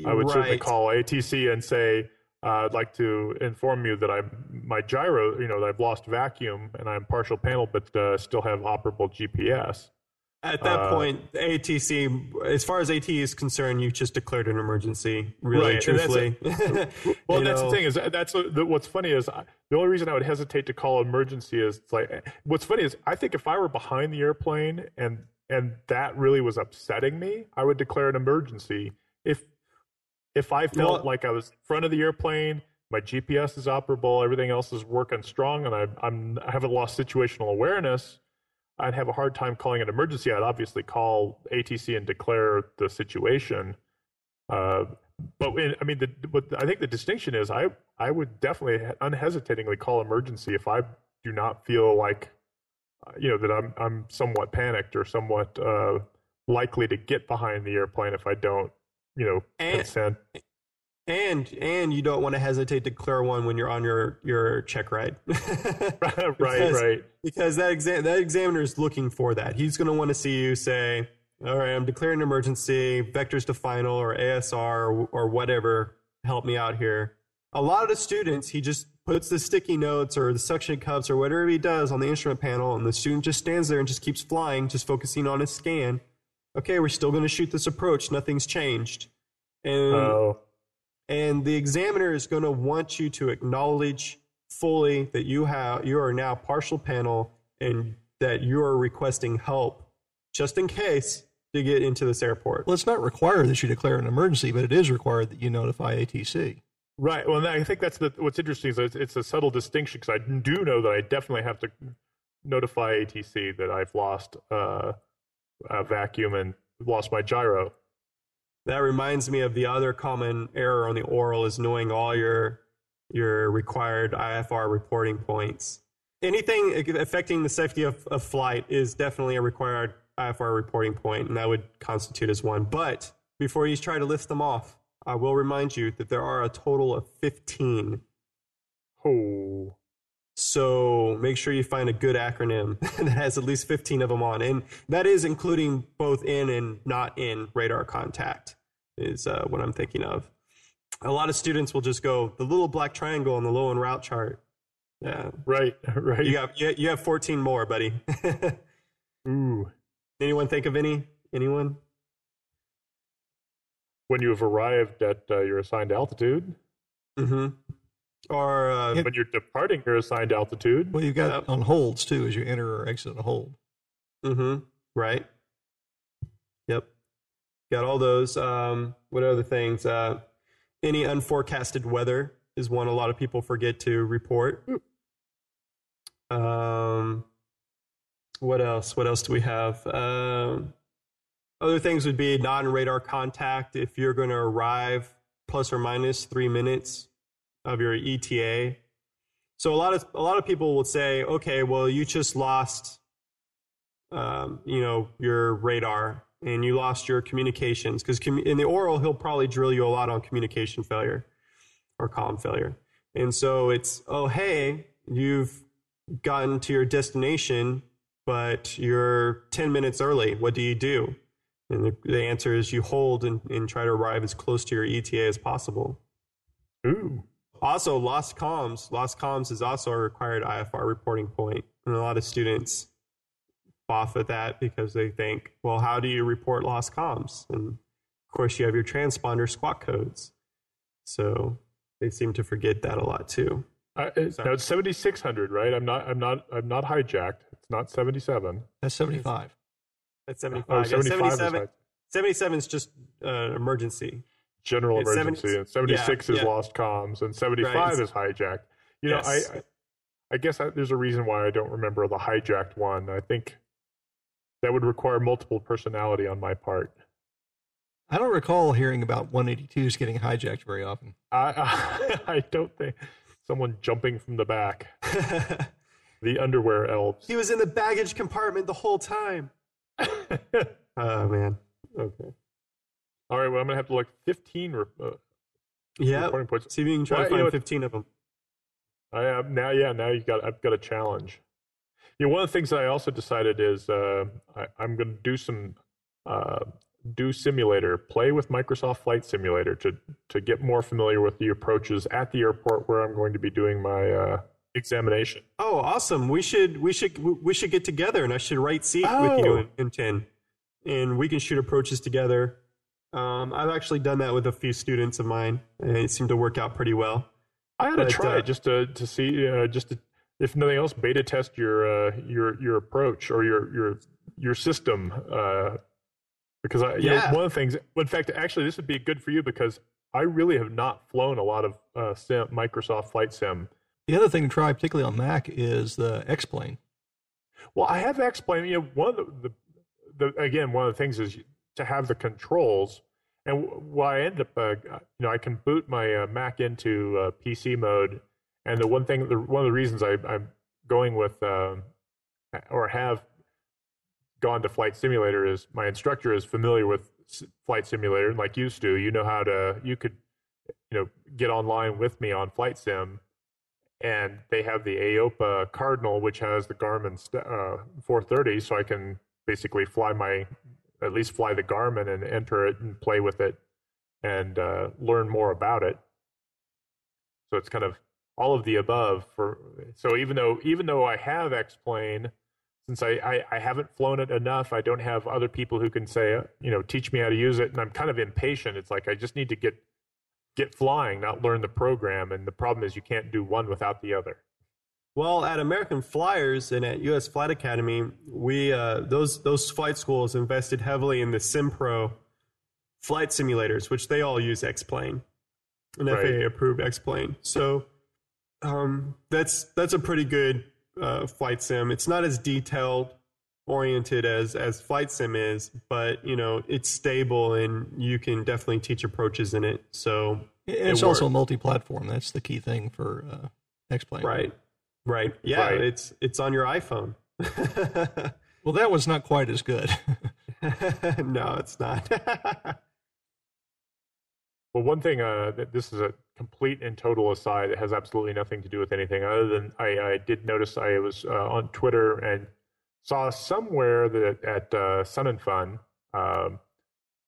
I would right. certainly call ATC and say, uh, I'd like to inform you that I'm my gyro, you know, that I've lost vacuum and I'm partial panel, but uh, still have operable GPS. At that uh, point, ATC, as far as AT is concerned, you've just declared an emergency. Really, right. truthfully. well, that's know. the thing is that's what's funny is the only reason I would hesitate to call emergency is it's like what's funny is I think if I were behind the airplane and and that really was upsetting me, I would declare an emergency. If if I felt well, like I was front of the airplane, my GPS is operable, everything else is working strong, and I, I'm I haven't lost situational awareness, I'd have a hard time calling an emergency. I'd obviously call ATC and declare the situation. Uh, but in, I mean, the, what I think the distinction is, I I would definitely unhesitatingly call emergency if I do not feel like uh, you know that I'm I'm somewhat panicked or somewhat uh, likely to get behind the airplane if I don't you know and, consent. And and you don't want to hesitate to clear one when you're on your your check ride. right, because, right. Because that exam that examiner is looking for that. He's going to want to see you say, "All right, I'm declaring an emergency. Vectors to final or ASR or, or whatever. Help me out here." A lot of the students, he just puts the sticky notes or the suction cups or whatever he does on the instrument panel, and the student just stands there and just keeps flying, just focusing on his scan. Okay, we're still going to shoot this approach. Nothing's changed. And, oh. And the examiner is going to want you to acknowledge fully that you have you are now partial panel and that you are requesting help just in case to get into this airport. Well, it's not required that you declare an emergency, but it is required that you notify ATC. Right. Well, I think that's the, what's interesting is it's, it's a subtle distinction because I do know that I definitely have to notify ATC that I've lost uh, a vacuum and lost my gyro. That reminds me of the other common error on the oral is knowing all your your required IFR reporting points. Anything affecting the safety of, of flight is definitely a required IFR reporting point, and that would constitute as one. But before you try to list them off, I will remind you that there are a total of 15. Oh. So make sure you find a good acronym that has at least 15 of them on. And that is including both in and not in radar contact, is uh, what I'm thinking of. A lot of students will just go the little black triangle on the low en route chart. Yeah. Right, right. You have, you have 14 more, buddy. Ooh. Anyone think of any? Anyone? when you have arrived at uh, your assigned altitude. Mm-hmm. Or uh, When you're departing your assigned altitude, Well, you've got Yep. on holds too as you enter or exit a hold. Mm-hmm. Right. Got all those. Um, what other things? Uh, any unforecasted weather is one a lot of people forget to report. Um, what else? What else do we have? Um, other things would be non-radar contact. If you're going to arrive plus or minus three minutes of your ETA. So a lot of a lot of people will say, okay, well, you just lost um, you know, your radar and you lost your communications because in the oral he'll probably drill you a lot on communication failure or comm failure. And so it's, oh hey, you've gotten to your destination, but you're 10 minutes early. What do you do? And the, the answer is you hold and, and try to arrive as close to your ETA as possible. ooh, Also, lost comms. Lost comms is also a required IFR reporting point, and a lot of students off at that because they think, well, how do you report lost comms? And of course, you have your transponder squawk codes. So they seem to forget that a lot too. I, it, no, it's 7600, right? I'm not, I'm not, I'm not hijacked. It's not 77. That's 75. That's 75. Oh, Yeah, 75 is 77, hi- 77 is just uh, emergency. general It's 70 emergency, and 76 yeah, is yeah. lost comms, and 75 Right. is hijacked. You know, Yes. I, I, I guess I, there's a reason why I don't remember the hijacked one. I think that would require multiple personality on my part. I don't recall hearing about 182s getting hijacked very often. I, I, don't think someone jumping from the back. The underwear elves. he was in the baggage compartment the whole time. Oh, man. Okay. All right, well, I'm gonna have to look 15 re- uh, Yeah. reporting points. See if you can try Well, to you know find 15 of them. I am now. Yeah, now you got. I've got a challenge. Know, one of the things that I also decided is uh, I, I'm going to do some uh, do simulator, play with Microsoft Flight Simulator to to get more familiar with the approaches at the airport where I'm going to be doing my uh, examination. Oh, awesome! We should we should we should get together, and I should write seat with you Oh. in, in ten, and we can shoot approaches together. Um, I've actually done that with a few students of mine, and it seemed to work out pretty well. I ought to try uh, just to to see uh, just to, if nothing else, beta test your uh, your your approach or your your your system. Uh, because I, you know, Yeah. one of the things, in fact, actually, this would be good for you because I really have not flown a lot of uh, sim, Microsoft Flight Sim. The other thing to try, particularly on Mac, is the X Plane. Well, I have X Plane. You know, one of the, the, the again, one of the things is to have the controls. And what I end up, uh, you know, I can boot my uh, Mac into uh, PC mode. And the one thing, the, one of the reasons I, I'm going with um or have gone to Flight Simulator is my instructor is familiar with Flight Simulator, and like you, Stu, you know how to, you could, you know, get online with me on Flight Sim and they have the AOPA Cardinal, which has the Garmin uh, 430, so I can basically fly my, at least fly the Garmin and enter it and play with it and uh, learn more about it. So it's kind of all of the above. For so even though even though I have X Plane, since I, I I haven't flown it enough, I don't have other people who can say uh, you know teach me how to use it, and I'm kind of impatient. It's like I just need to get get flying, not learn the program. And the problem is you can't do one without the other. Well, at American Flyers and at U.S. Flight Academy, we uh, those those flight schools invested heavily in the SimPro flight simulators, which they all use X-plane, an Right. FAA approved X-plane. So um, that's that's a pretty good uh, flight sim. It's not as detailed oriented as as flight sim is, but you know it's stable and you can definitely teach approaches in it. So And It it's also worked. multi-platform. That's the key thing for uh, X Plane. right, right, yeah, Right. it's it's on your iPhone. Well, that was not quite as good. no, it's not. Well, one thing, uh, that this is a complete and total aside. It has absolutely nothing to do with anything other than I, I did notice I was uh, on Twitter and saw somewhere that at uh, Sun and Fun, um,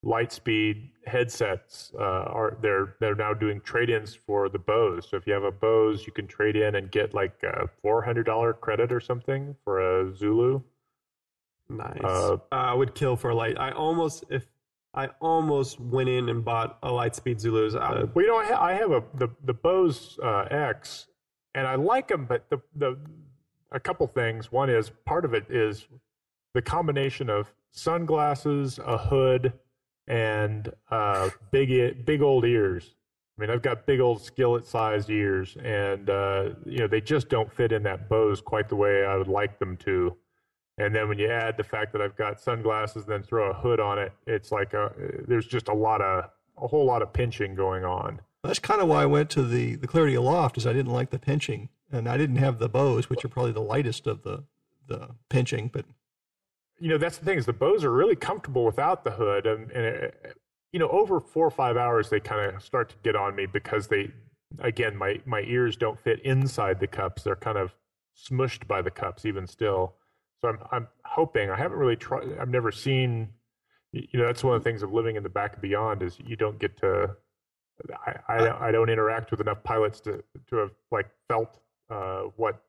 Lightspeed headsets uh, are they're they're now doing trade-ins for the Bose. So if you have a Bose, you can trade in and get like a four hundred dollar credit or something for a Zulu. nice. Uh, I would kill for a light. I almost if I almost went in and bought a Lightspeed Zulus. Uh, well, you know, I, ha- I have a the the Bose uh, X, and I like them, but the the a couple things. One is part of it is the combination of sunglasses, a hood, and uh, big big old ears. I mean, I've got big old skillet-sized ears, and uh, you know they just don't fit in that Bose quite the way I would like them to. And then when you add the fact that I've got sunglasses, then throw a hood on it, it's like a, there's just a lot of a whole lot of pinching going on. That's kind of why I went to the the Clarity Aloft, is I didn't like the pinching, and I didn't have the Bose, which are probably the lightest of the the pinching. But you know, that's the thing is the Bose are really comfortable without the hood, and, and it, you know, over four or five hours, they kind of start to get on me because they, again, my, my ears don't fit inside the cups. They're kind of smushed by the cups even still. So I'm, I'm hoping, I haven't really tried, I've never seen, you know, that's one of the things of living in the back of beyond is you don't get to, I, I, I don't interact with enough pilots to, to have like felt uh, what,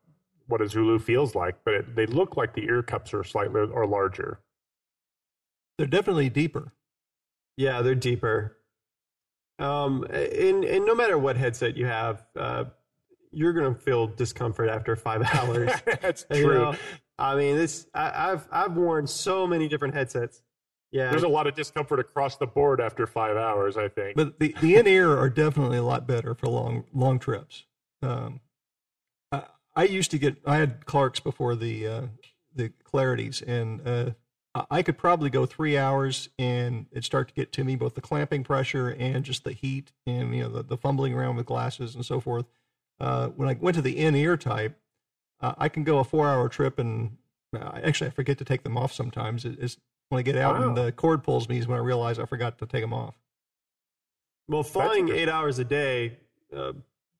what a Zulu feels like, but it, they look like the ear cups are slightly or larger. They're definitely deeper. Yeah, they're deeper. Um, and and no matter what headset you have, uh, you're gonna feel discomfort after five hours. That's You true. know? I mean, this I, I've I've worn so many different headsets. Yeah, There's a lot of discomfort across the board after five hours, I think. But the the in ear are definitely a lot better for long long trips. Um, I, I used to get I had Clarks before the uh, the Clarities, and uh, I- I could probably go three hours and it start to get to me both the clamping pressure and just the heat and you know the, the fumbling around with glasses and so forth. Uh, when I went to the in ear type, uh, I can go a four hour trip and uh, actually I forget to take them off sometimes. It- It's when I get out and the cord pulls me is when I realize I forgot to take them off. Well, flying eight hours a day, uh,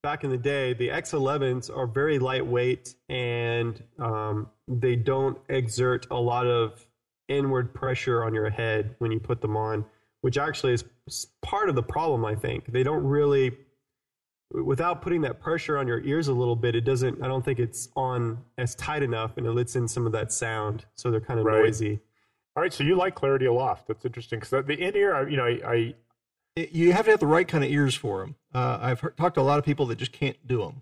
back in the day, the X11s are very lightweight and um, they don't exert a lot of inward pressure on your head when you put them on, which actually is part of the problem, I think. They don't really, without putting that pressure on your ears a little bit, it doesn't, I don't think it's on as tight enough and it lets in some of that sound. So they're kind of Right. noisy. All right, so you like Clarity Aloft. That's interesting because the in ear, you know, I, I it- you have to have the right kind of ears for them. Uh, I've heard, talked to a lot of people that just can't do them,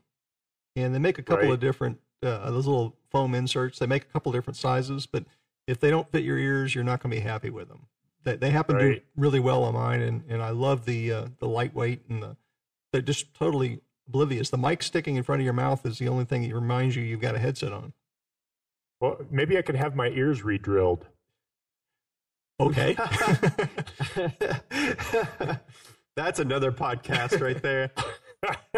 and they make a couple Right. of different uh, those little foam inserts. They make a couple different sizes, but if they don't fit your ears, you're not going to be happy with them. They, they happen to do really well on mine, and, and I love the uh, the lightweight and the they're just totally oblivious. The mic sticking in front of your mouth is the only thing that reminds you you've got a headset on. well, maybe I could have my ears re-drilled. Okay. That's another podcast right there.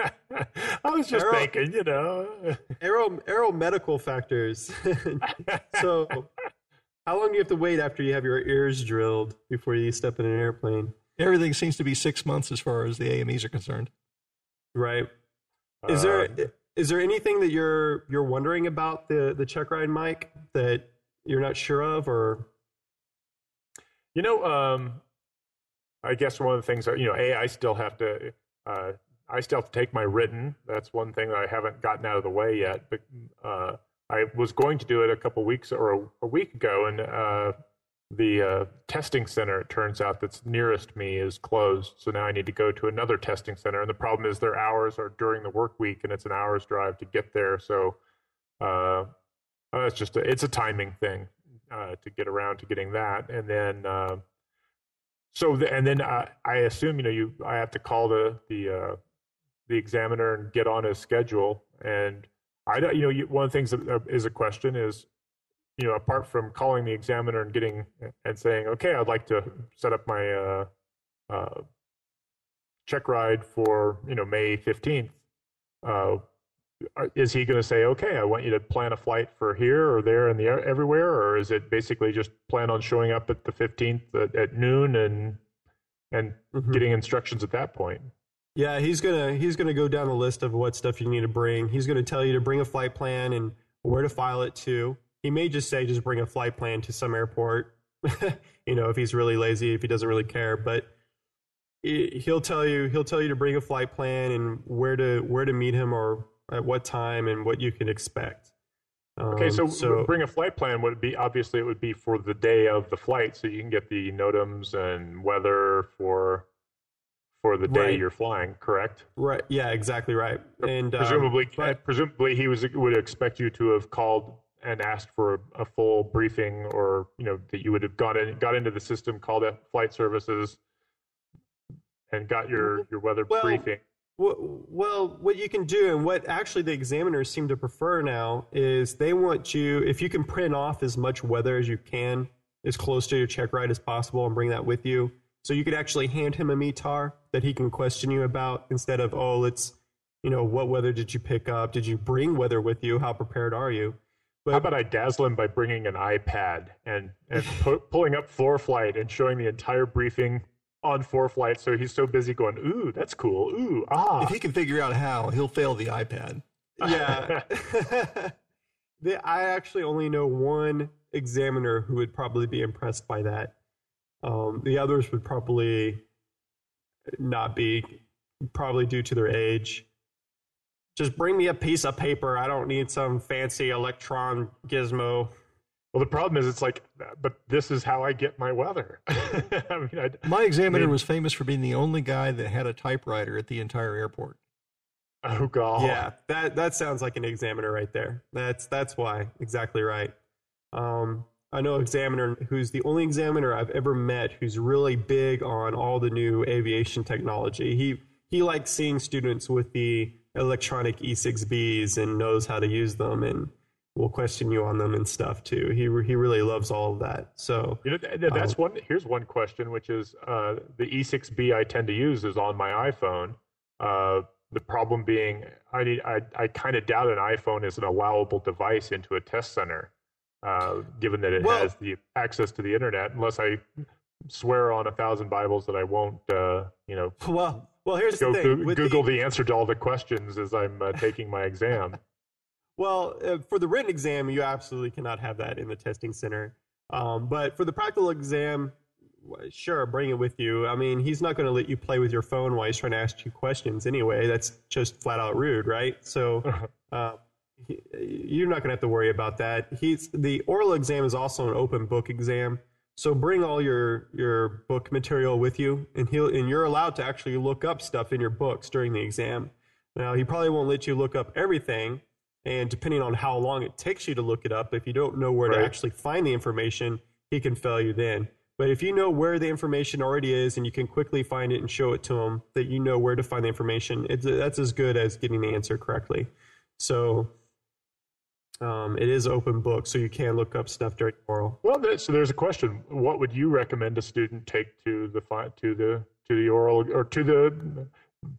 I was just Arrow- thinking, you know. Aero, aero medical factors. so, how long do you have to wait after you have your ears drilled before you step in an airplane? Everything seems to be six months as far as the AMEs are concerned. Right. Is there Uh, is there anything that you're you're wondering about the the check ride mic that you're not sure of, or You know, um, I guess one of the things that you know, a I still have to, uh, I still have to take my written. That's one thing that I haven't gotten out of the way yet. But uh, I was going to do it a couple weeks or a, a week ago, and uh, the uh, testing center, it turns out, that's nearest me is closed. So now I need to go to another testing center, and the problem is their hours are during the work week, and it's an hour's drive to get there. So uh, uh, it's just a, it's a timing thing uh, to get around to getting that, and then uh, so the, and then I, I assume you know you I have to call the the uh, the examiner and get on his schedule, and I don't you know you, one of the things that is a question is you know apart from calling the examiner and getting and saying okay I'd like to set up my uh, uh, check ride for you know May fifteenth. Uh, is he going to say, okay, I want you to plan a flight for here or there and the everywhere, or is it basically just plan on showing up at the fifteenth at, at noon and and Mhm. getting instructions at that point? Yeah, he's gonna he's gonna go down the list of what stuff you need to bring. He's gonna tell you to bring a flight plan and where to file it to. He may just say just bring a flight plan to some airport. you know, if he's really lazy, if he doesn't really care, but he- he'll tell you he'll tell you to bring a flight plan and where to where to meet him or at what time and what you can expect. Okay, so, Um, so bring a flight plan would be obviously it would be for the day of the flight, so you can get the NOTAMs and weather for for the day Right. you're flying. Correct? right, yeah, exactly right. And um, presumably, but- presumably he was would expect you to have called and asked for a, a full briefing, or you know that you would have got in got into the system, called at flight services, and got your your weather Well, briefing. Well, well, what you can do, and what actually the examiners seem to prefer now, is they want you, if you can print off as much weather as you can, as close to your check ride as possible, and bring that with you. So you could actually hand him a METAR that he can question you about instead of, oh, let's, you know, what weather did you pick up? Did you bring weather with you? How prepared are you? How about I dazzle him by bringing an iPad and and pu- pulling up ForeFlight and showing the entire briefing on ForeFlight, so he's so busy going, "Ooh, that's cool. Ooh, ah." If he can figure out how, he'll fail the iPad. Yeah. the, I actually only know one examiner who would probably be impressed by that. Um, the others would probably not be, probably due to their age. Just bring me a piece of paper. I don't need some fancy electron gizmo. Well, the problem is, it's like, but this is how I get my weather. I mean, I, My examiner mean- was famous for being the only guy that had a typewriter at the entire airport. oh god, Yeah, that that sounds like an examiner right there. That's that's why exactly right. Um, I know examiner who's the only examiner I've ever met who's really big on all the new aviation technology. He he likes seeing students with the electronic E6Bs and knows how to use them and will question you on them and stuff too. He he really loves all of that. So You know, th- th- that's one. Here's one question, which is uh, the E6B I tend to use is on my iPhone. Uh, the problem being, I need, I, I kind of doubt an iPhone is an allowable device into a test center, uh, given that it Well- has the access to the internet. Unless I swear on a thousand Bibles that I won't, uh, you know, well well here's go the thing. Goo- With the- Google the answer to all the questions as I'm uh, taking my exam. Well, uh, for the written exam, you absolutely cannot have that in the testing center. Um, but for the practical exam, sure, bring it with you. I mean, he's not going to let you play with your phone while he's trying to ask you questions anyway. That's just flat out rude, right? So uh, he, you're not going to have to worry about that. He's the oral exam is also an open book exam. So bring all your your book material with you, and he'll and you're allowed to actually look up stuff in your books during the exam. Now he probably won't let you look up everything, and depending on how long it takes you to look it up, if you don't know where Right. to actually find the information, he can fail you then. But if you know where the information already is and you can quickly find it and show it to him, that you know where to find the information, it's, that's as good as getting the answer correctly. So um, it is open book, so you can look up stuff during oral. Well, there- so there's a question. What would you recommend a student take to the to the to the oral or to the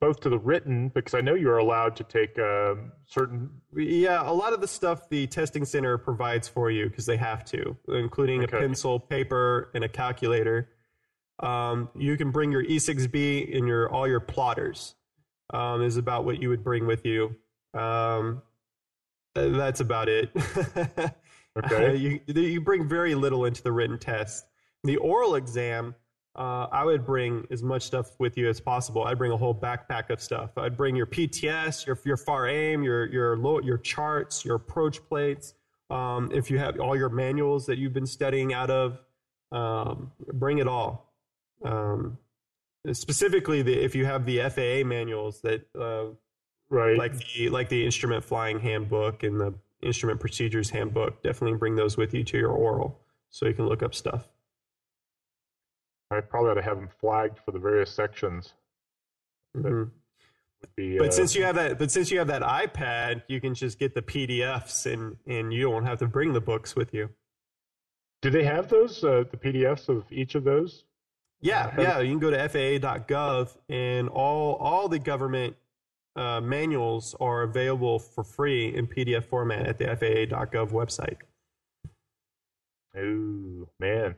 both to the written? Because I know you're allowed to take um, certain. Yeah, a lot of the stuff the testing center provides for you because they have to, including Okay. a pencil, paper, and a calculator. Um, you can bring your E6B and your all your plotters. Um, is about what you would bring with you. Um, that's about it. Okay. you you bring very little into the written test. The oral exam, uh, I would bring as much stuff with you as possible. I'd bring a whole backpack of stuff. I'd bring your PTS, your your FAR/AIM, your your low, your charts, your approach plates. Um, if you have all your manuals that you've been studying out of, um, bring it all. Um, specifically, the, if you have the FAA manuals that uh, Right. like the like the instrument flying handbook and the instrument procedures handbook, definitely bring those with you to your oral so you can look up stuff. I probably ought to have them flagged for the various sections. Mhm. Be, But uh, since you have that, but since you have that iPad, you can just get the PDFs and and you don't have to bring the books with you. do they have those uh, the PDFs of each of those? Yeah, yeah. You can go to FAA.gov and all all the government uh, manuals are available for free in PDF format at the FAA.gov website. Oh man,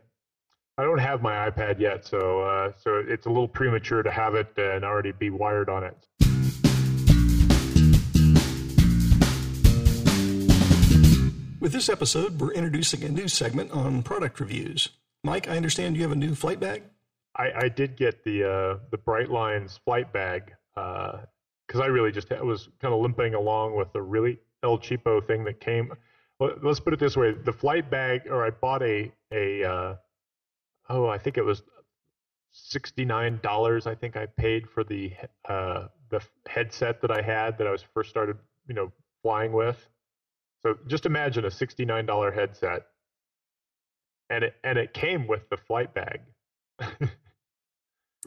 I don't have my iPad yet, so uh, so it's a little premature to have it and already be wired on it. With this episode, we're introducing a new segment on product reviews. Mike, I understand you have a new flight bag? I, I did get the uh, the Brightlines flight bag because I really just was kind of limping along with the really El Cheapo thing that came. let's put it this way: the flight bag, or I bought a a uh, oh, I think it was sixty nine dollars. I think I paid for the uh, the headset that I had that I was first started, you know, flying with. So just imagine a sixty nine dollar headset, and it and it came with the flight bag.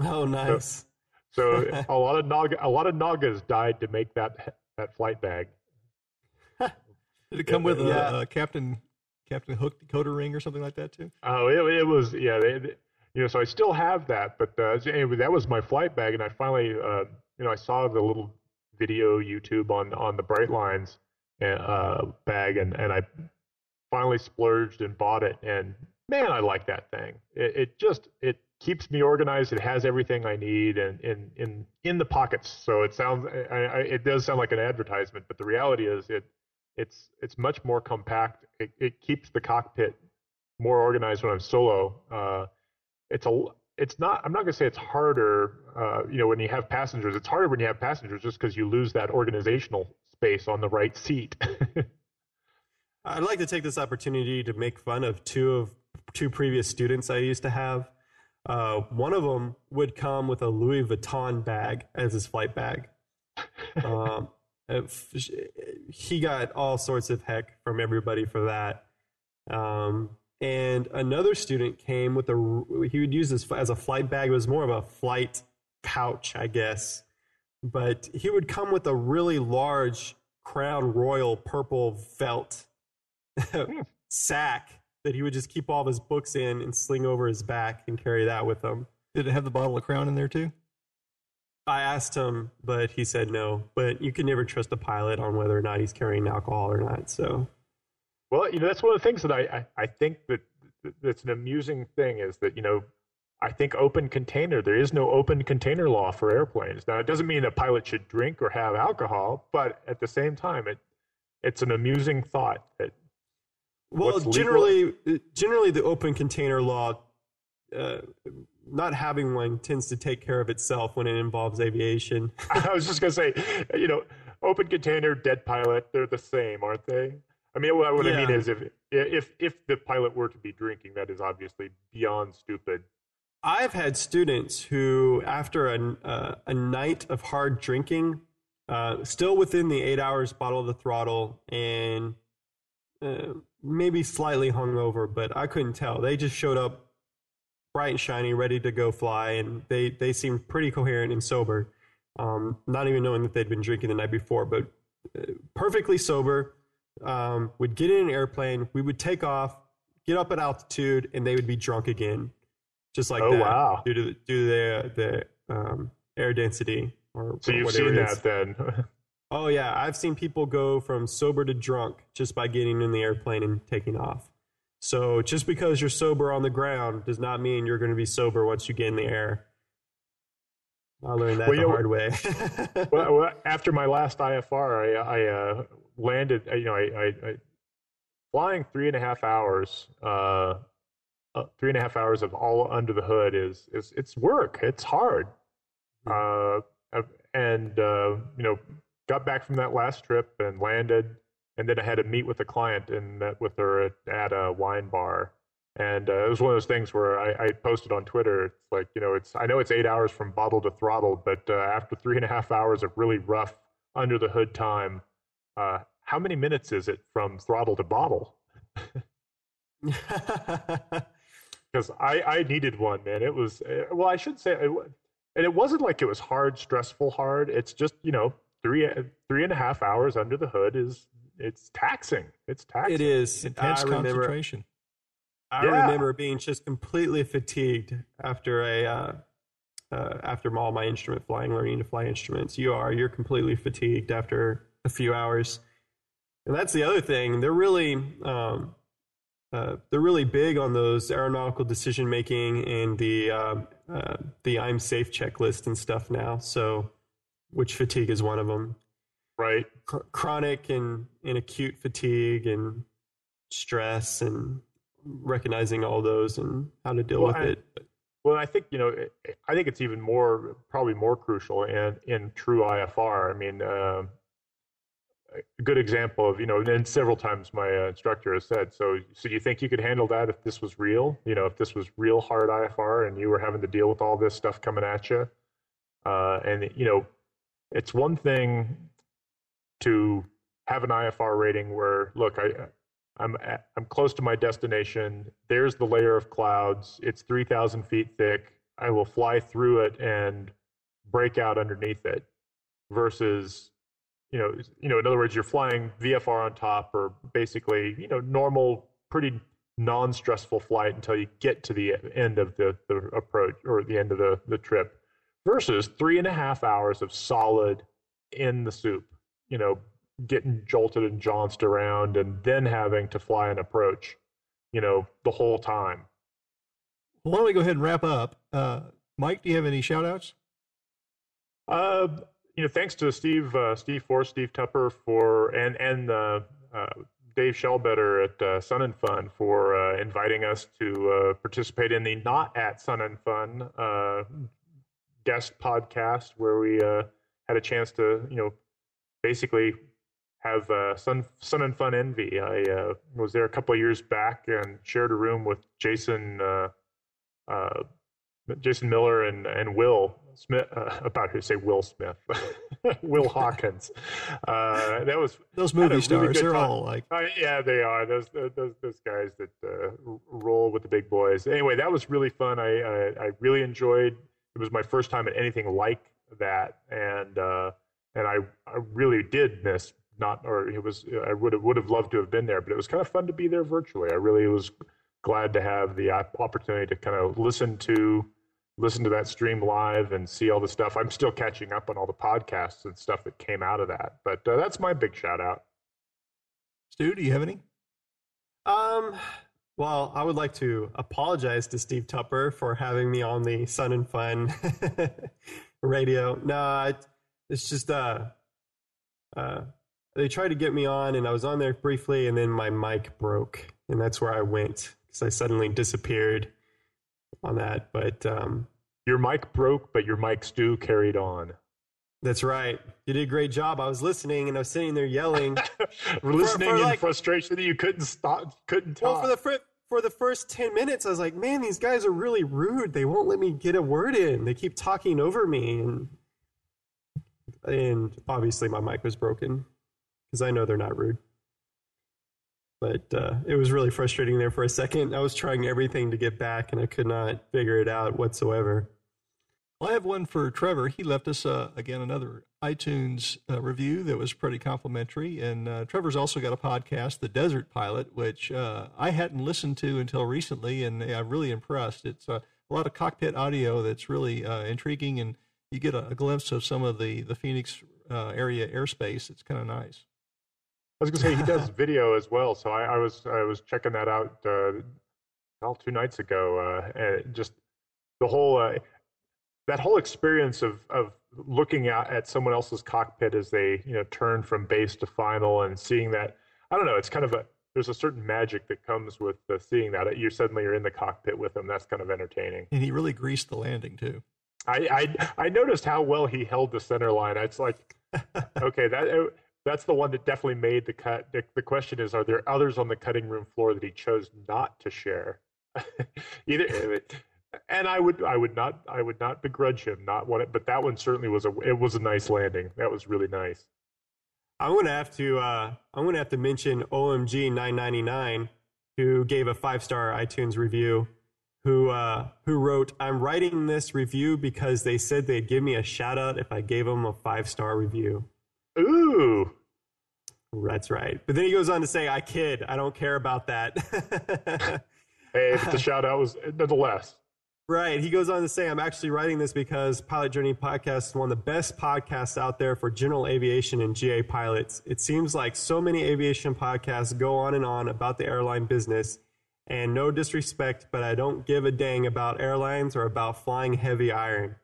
oh, nice. So, so a lot of nauga, a lot of naugas died to make that that flight bag. Did it come with yeah. a, a, Captain Captain Hook decoder ring or something like that too? Oh, it, it was yeah. They, they, you know, so I still have that, but uh, anyway, that was my flight bag, and I finally, uh, you know, I saw the little video YouTube on on the Brightlines uh, bag, and and I finally splurged and bought it, and man, I like that thing. It, it just it keeps me organized. It has everything I need, and in in in the pockets. So it sounds, I, I, it does sound like an advertisement, but the reality is it it's it's much more compact. It, it keeps the cockpit more organized when I'm solo. Uh, it's a it's not i'm not to say it's harder uh, you know when you have passengers it's harder when you have passengers just because you lose that organizational space on the right seat i'd like to take this opportunity to make fun of two of two previous students i used to have uh, one of them would come with a louis vuitton bag as his flight bag. Um, he got all sorts of heck from everybody for that. Um, and another student came with a he would use this as a flight bag. It was more of a flight pouch i guess. But he would come with a really large crown royal purple felt hmm. sack that he would just keep all of his books in and sling over his back and carry that with him did it have the bottle of crown in there too i asked him but he said no but you can never trust a pilot on whether or not he's carrying alcohol or not so well, you know, that's one of the things that I, I, I think that that's an amusing thing is that, you know, I think open container, there is no open container law for airplanes. Now, it doesn't mean a pilot should drink or have alcohol, but at the same time, it it's an amusing thought that. Well, generally, generally, the open container law, uh, not having one tends to take care of itself when it involves aviation. I was just going to say, you know, open container, dead pilot, they're the same, aren't they? I mean, what, yeah. I mean is if if if the pilot were to be drinking, that is obviously beyond stupid. I've had students who, after a uh, a night of hard drinking, uh, still within the eight hours, bottle of the throttle, and uh, maybe slightly hungover, but I couldn't tell. They just showed up bright and shiny, ready to go fly, and they they seemed pretty coherent and sober. Um, not even knowing that they'd been drinking the night before, but uh, perfectly sober um, would get in an airplane, we would take off, get up at altitude, and they would be drunk again, just like oh, that. wow! Due to the, due to the the um, air density or so or you've seen that then. oh yeah, I've seen people go from sober to drunk just by getting in the airplane and taking off. So just because you're sober on the ground does not mean you're going to be sober once you get in the air. I learned that well, the know, hard way. well, after my last IFR, I, I uh, landed, uh, you know, I, I, I, flying three and a half hours, uh, uh, three and a half hours of all under the hood is, is it's work. It's hard. Mm-hmm. Uh, and, uh, you know, got back from that last trip and landed. And then I had to meet with a client and met with her at, at a wine bar. And uh, it was one of those things where I, I, posted on Twitter. It's like, you know, it's I know it's eight hours from bottle to throttle, but uh, after three and a half hours of really rough under the hood time, uh, how many minutes is it from throttle to bottle? Because I, I needed one, man. It was, uh, well, I should say, and it wasn't like it was hard, stressful, hard. It's just, you know, three, three and a half hours under the hood is, it's taxing. It's taxing. It is. Intense I concentration. I yeah. remember being just completely fatigued after a, uh, uh, after all my instrument flying, learning to fly instruments. You are, you're completely fatigued after a few hours. And that's the other thing. They're really um, uh, they're really big on those aeronautical decision making and the uh, uh, the IMSAFE checklist and stuff now. So, which fatigue is one of them, right? Chronic and, and acute fatigue and stress and recognizing all those and how to deal well, with I, it. Well, I think you know, I think it's even more, probably more crucial in in true IFR. I mean, uh, a good example of you know, and several times my uh, instructor has said, so so you think you could handle that if this was real? You know, if this was real hard IFR and you were having to deal with all this stuff coming at you, uh, and you know, it's one thing to have an IFR rating where look, I I'm at, I'm close to my destination. There's the layer of clouds. It's 3,000 feet thick. I will fly through it and break out underneath it. Versus, you know, you know, in other words, you're flying VFR on top, or basically, you know, normal, pretty non-stressful flight until you get to the end of the, the approach or the end of the, the trip. Versus three and a half hours of solid in the soup. You know, getting jolted and jaunced around and then having to fly an approach, you know, the whole time. Well, why don't we go ahead and wrap up? Uh, Mike, do you have any shout outs? Uh, you know, thanks to Steve, uh, Steve Force, Steve Tupper for, and, and, uh, uh, Dave Shellbetter at uh, Sun and Fun for uh, inviting us to uh, participate in the Not at Sun and Fun uh, guest podcast, where we uh, had a chance to, you know, basically have uh, Sun Sun and Fun Envy. I uh, was there a couple of years back and shared a room with Jason uh, uh Jason Miller and and Will Smith. Uh, about to say Will Smith, Will Hawkins. Uh, that was those movie stars. They're time. all like yeah, they are those those those guys that roll with the big boys. Anyway, that was really fun. I, I, I really enjoyed. It was my first time at anything like that, and and I, I really did miss not, or it was, I would have, would have loved to have been there, but it was kind of fun to be there virtually. I really was glad to have the opportunity to kind of listen to, listen to that stream live and see all the stuff. I'm still catching up on all the podcasts and stuff that came out of that, but uh, that's my big shout out. Stu, do you have any? Um, well, I would like to apologize to Steve Tupper for having me on the Sun and Fun radio. No, it's just uh, uh, they tried to get me on, and I was on there briefly, and then my mic broke, and that's where I went because I suddenly disappeared on that. But um, your mic broke, but your mics stew carried on. That's right. You did a great job. I was listening, and I was sitting there yelling, listening for, for in like, frustration that you couldn't stop, couldn't talk. Well, for the fr- for the first 10 minutes, I was like, man, these guys are really rude. They won't let me get a word in. They keep talking over me. And, and obviously, my mic was broken because I know they're not rude. But uh, it was really frustrating there for a second. I was trying everything to get back, and I could not figure it out whatsoever. I have one for Trevor. He left us uh, again another iTunes uh, review that was pretty complimentary. And uh, Trevor's also got a podcast, The Desert Pilot, which uh, I hadn't listened to until recently, and I'm really impressed. It's uh, a lot of cockpit audio that's really uh, intriguing, and you get a, a, glimpse of some of the the Phoenix area airspace. It's kind of nice. I was gonna say he does video as well, so I, I was I was checking that out well two nights ago. Just the whole uh, that whole experience of of looking at, at someone else's cockpit as they you know turn from base to final and seeing that I don't know it's kind of a there's a certain magic that comes with uh, seeing that you suddenly you're in the cockpit with them that's kind of entertaining and he really greased the landing too I I, I noticed how well he held the center line it's like okay that that's the one that definitely made the cut. The, the, question is, are there others on the cutting room floor that he chose not to share? Either, and I would, I would not, I would not begrudge him not want it, but that one certainly was a, it was a nice landing. That was really nice. I'm gonna have to, uh, I'm gonna have to mention OMG 999, who gave a five star iTunes review. Who uh, who wrote? I'm writing this review because they said they'd give me a shout out if I gave them a five star review. Ooh. That's right. But then he goes on to say, I kid. I don't care about that. hey, the shout out was nonetheless. Right. He goes on to say, I'm actually writing this because Pilot Journey Podcast is one of the best podcasts out there for general aviation and GA pilots. It seems like so many aviation podcasts go on and on about the airline business. And no disrespect, but I don't give a dang about airlines or about flying heavy iron.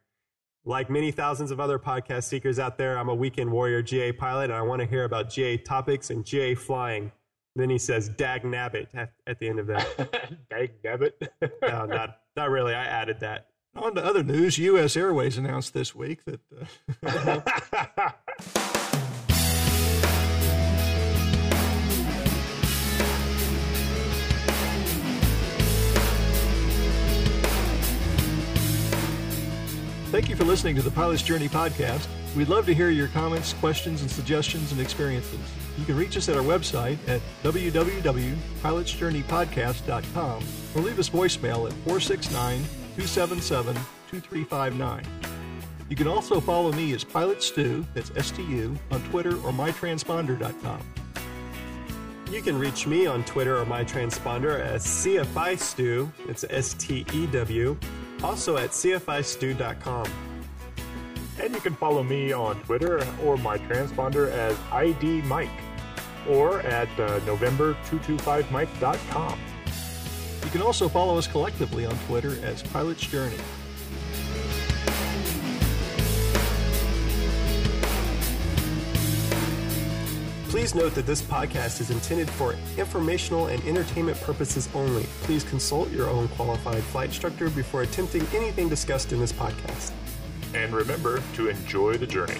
Like many thousands of other podcast seekers out there, I'm a weekend warrior GA pilot, and I want to hear about GA topics and GA flying. Then he says "dag nabbit" at, at the end of that. dag nabbit. no, not not really. I added that. On to other news, U.S. Airways announced this week that. Uh, Thank you for listening to the Pilot's Journey podcast. We'd love to hear your comments, questions, and suggestions and experiences. You can reach us at our website at www.pilotsjourneypodcast.com or leave us voicemail at 469 277 2359. You can also follow me as Pilot Stu, that's S-T-U, on Twitter or mytransponder.com. You can reach me on Twitter or my transponder as CFI Stew, It's S T E W. Also at CFIStew.com. And you can follow me on Twitter or my transponder as ID Mike or at uh, November225Mike.com. You can also follow us collectively on Twitter as Pilot's Journey. Please note that this podcast is intended for informational and entertainment purposes only. Please consult your own qualified flight instructor before attempting anything discussed in this podcast. And remember to enjoy the journey.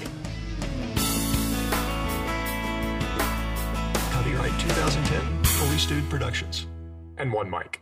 Copyright 2010, Fully Stewed Productions. And one Mike.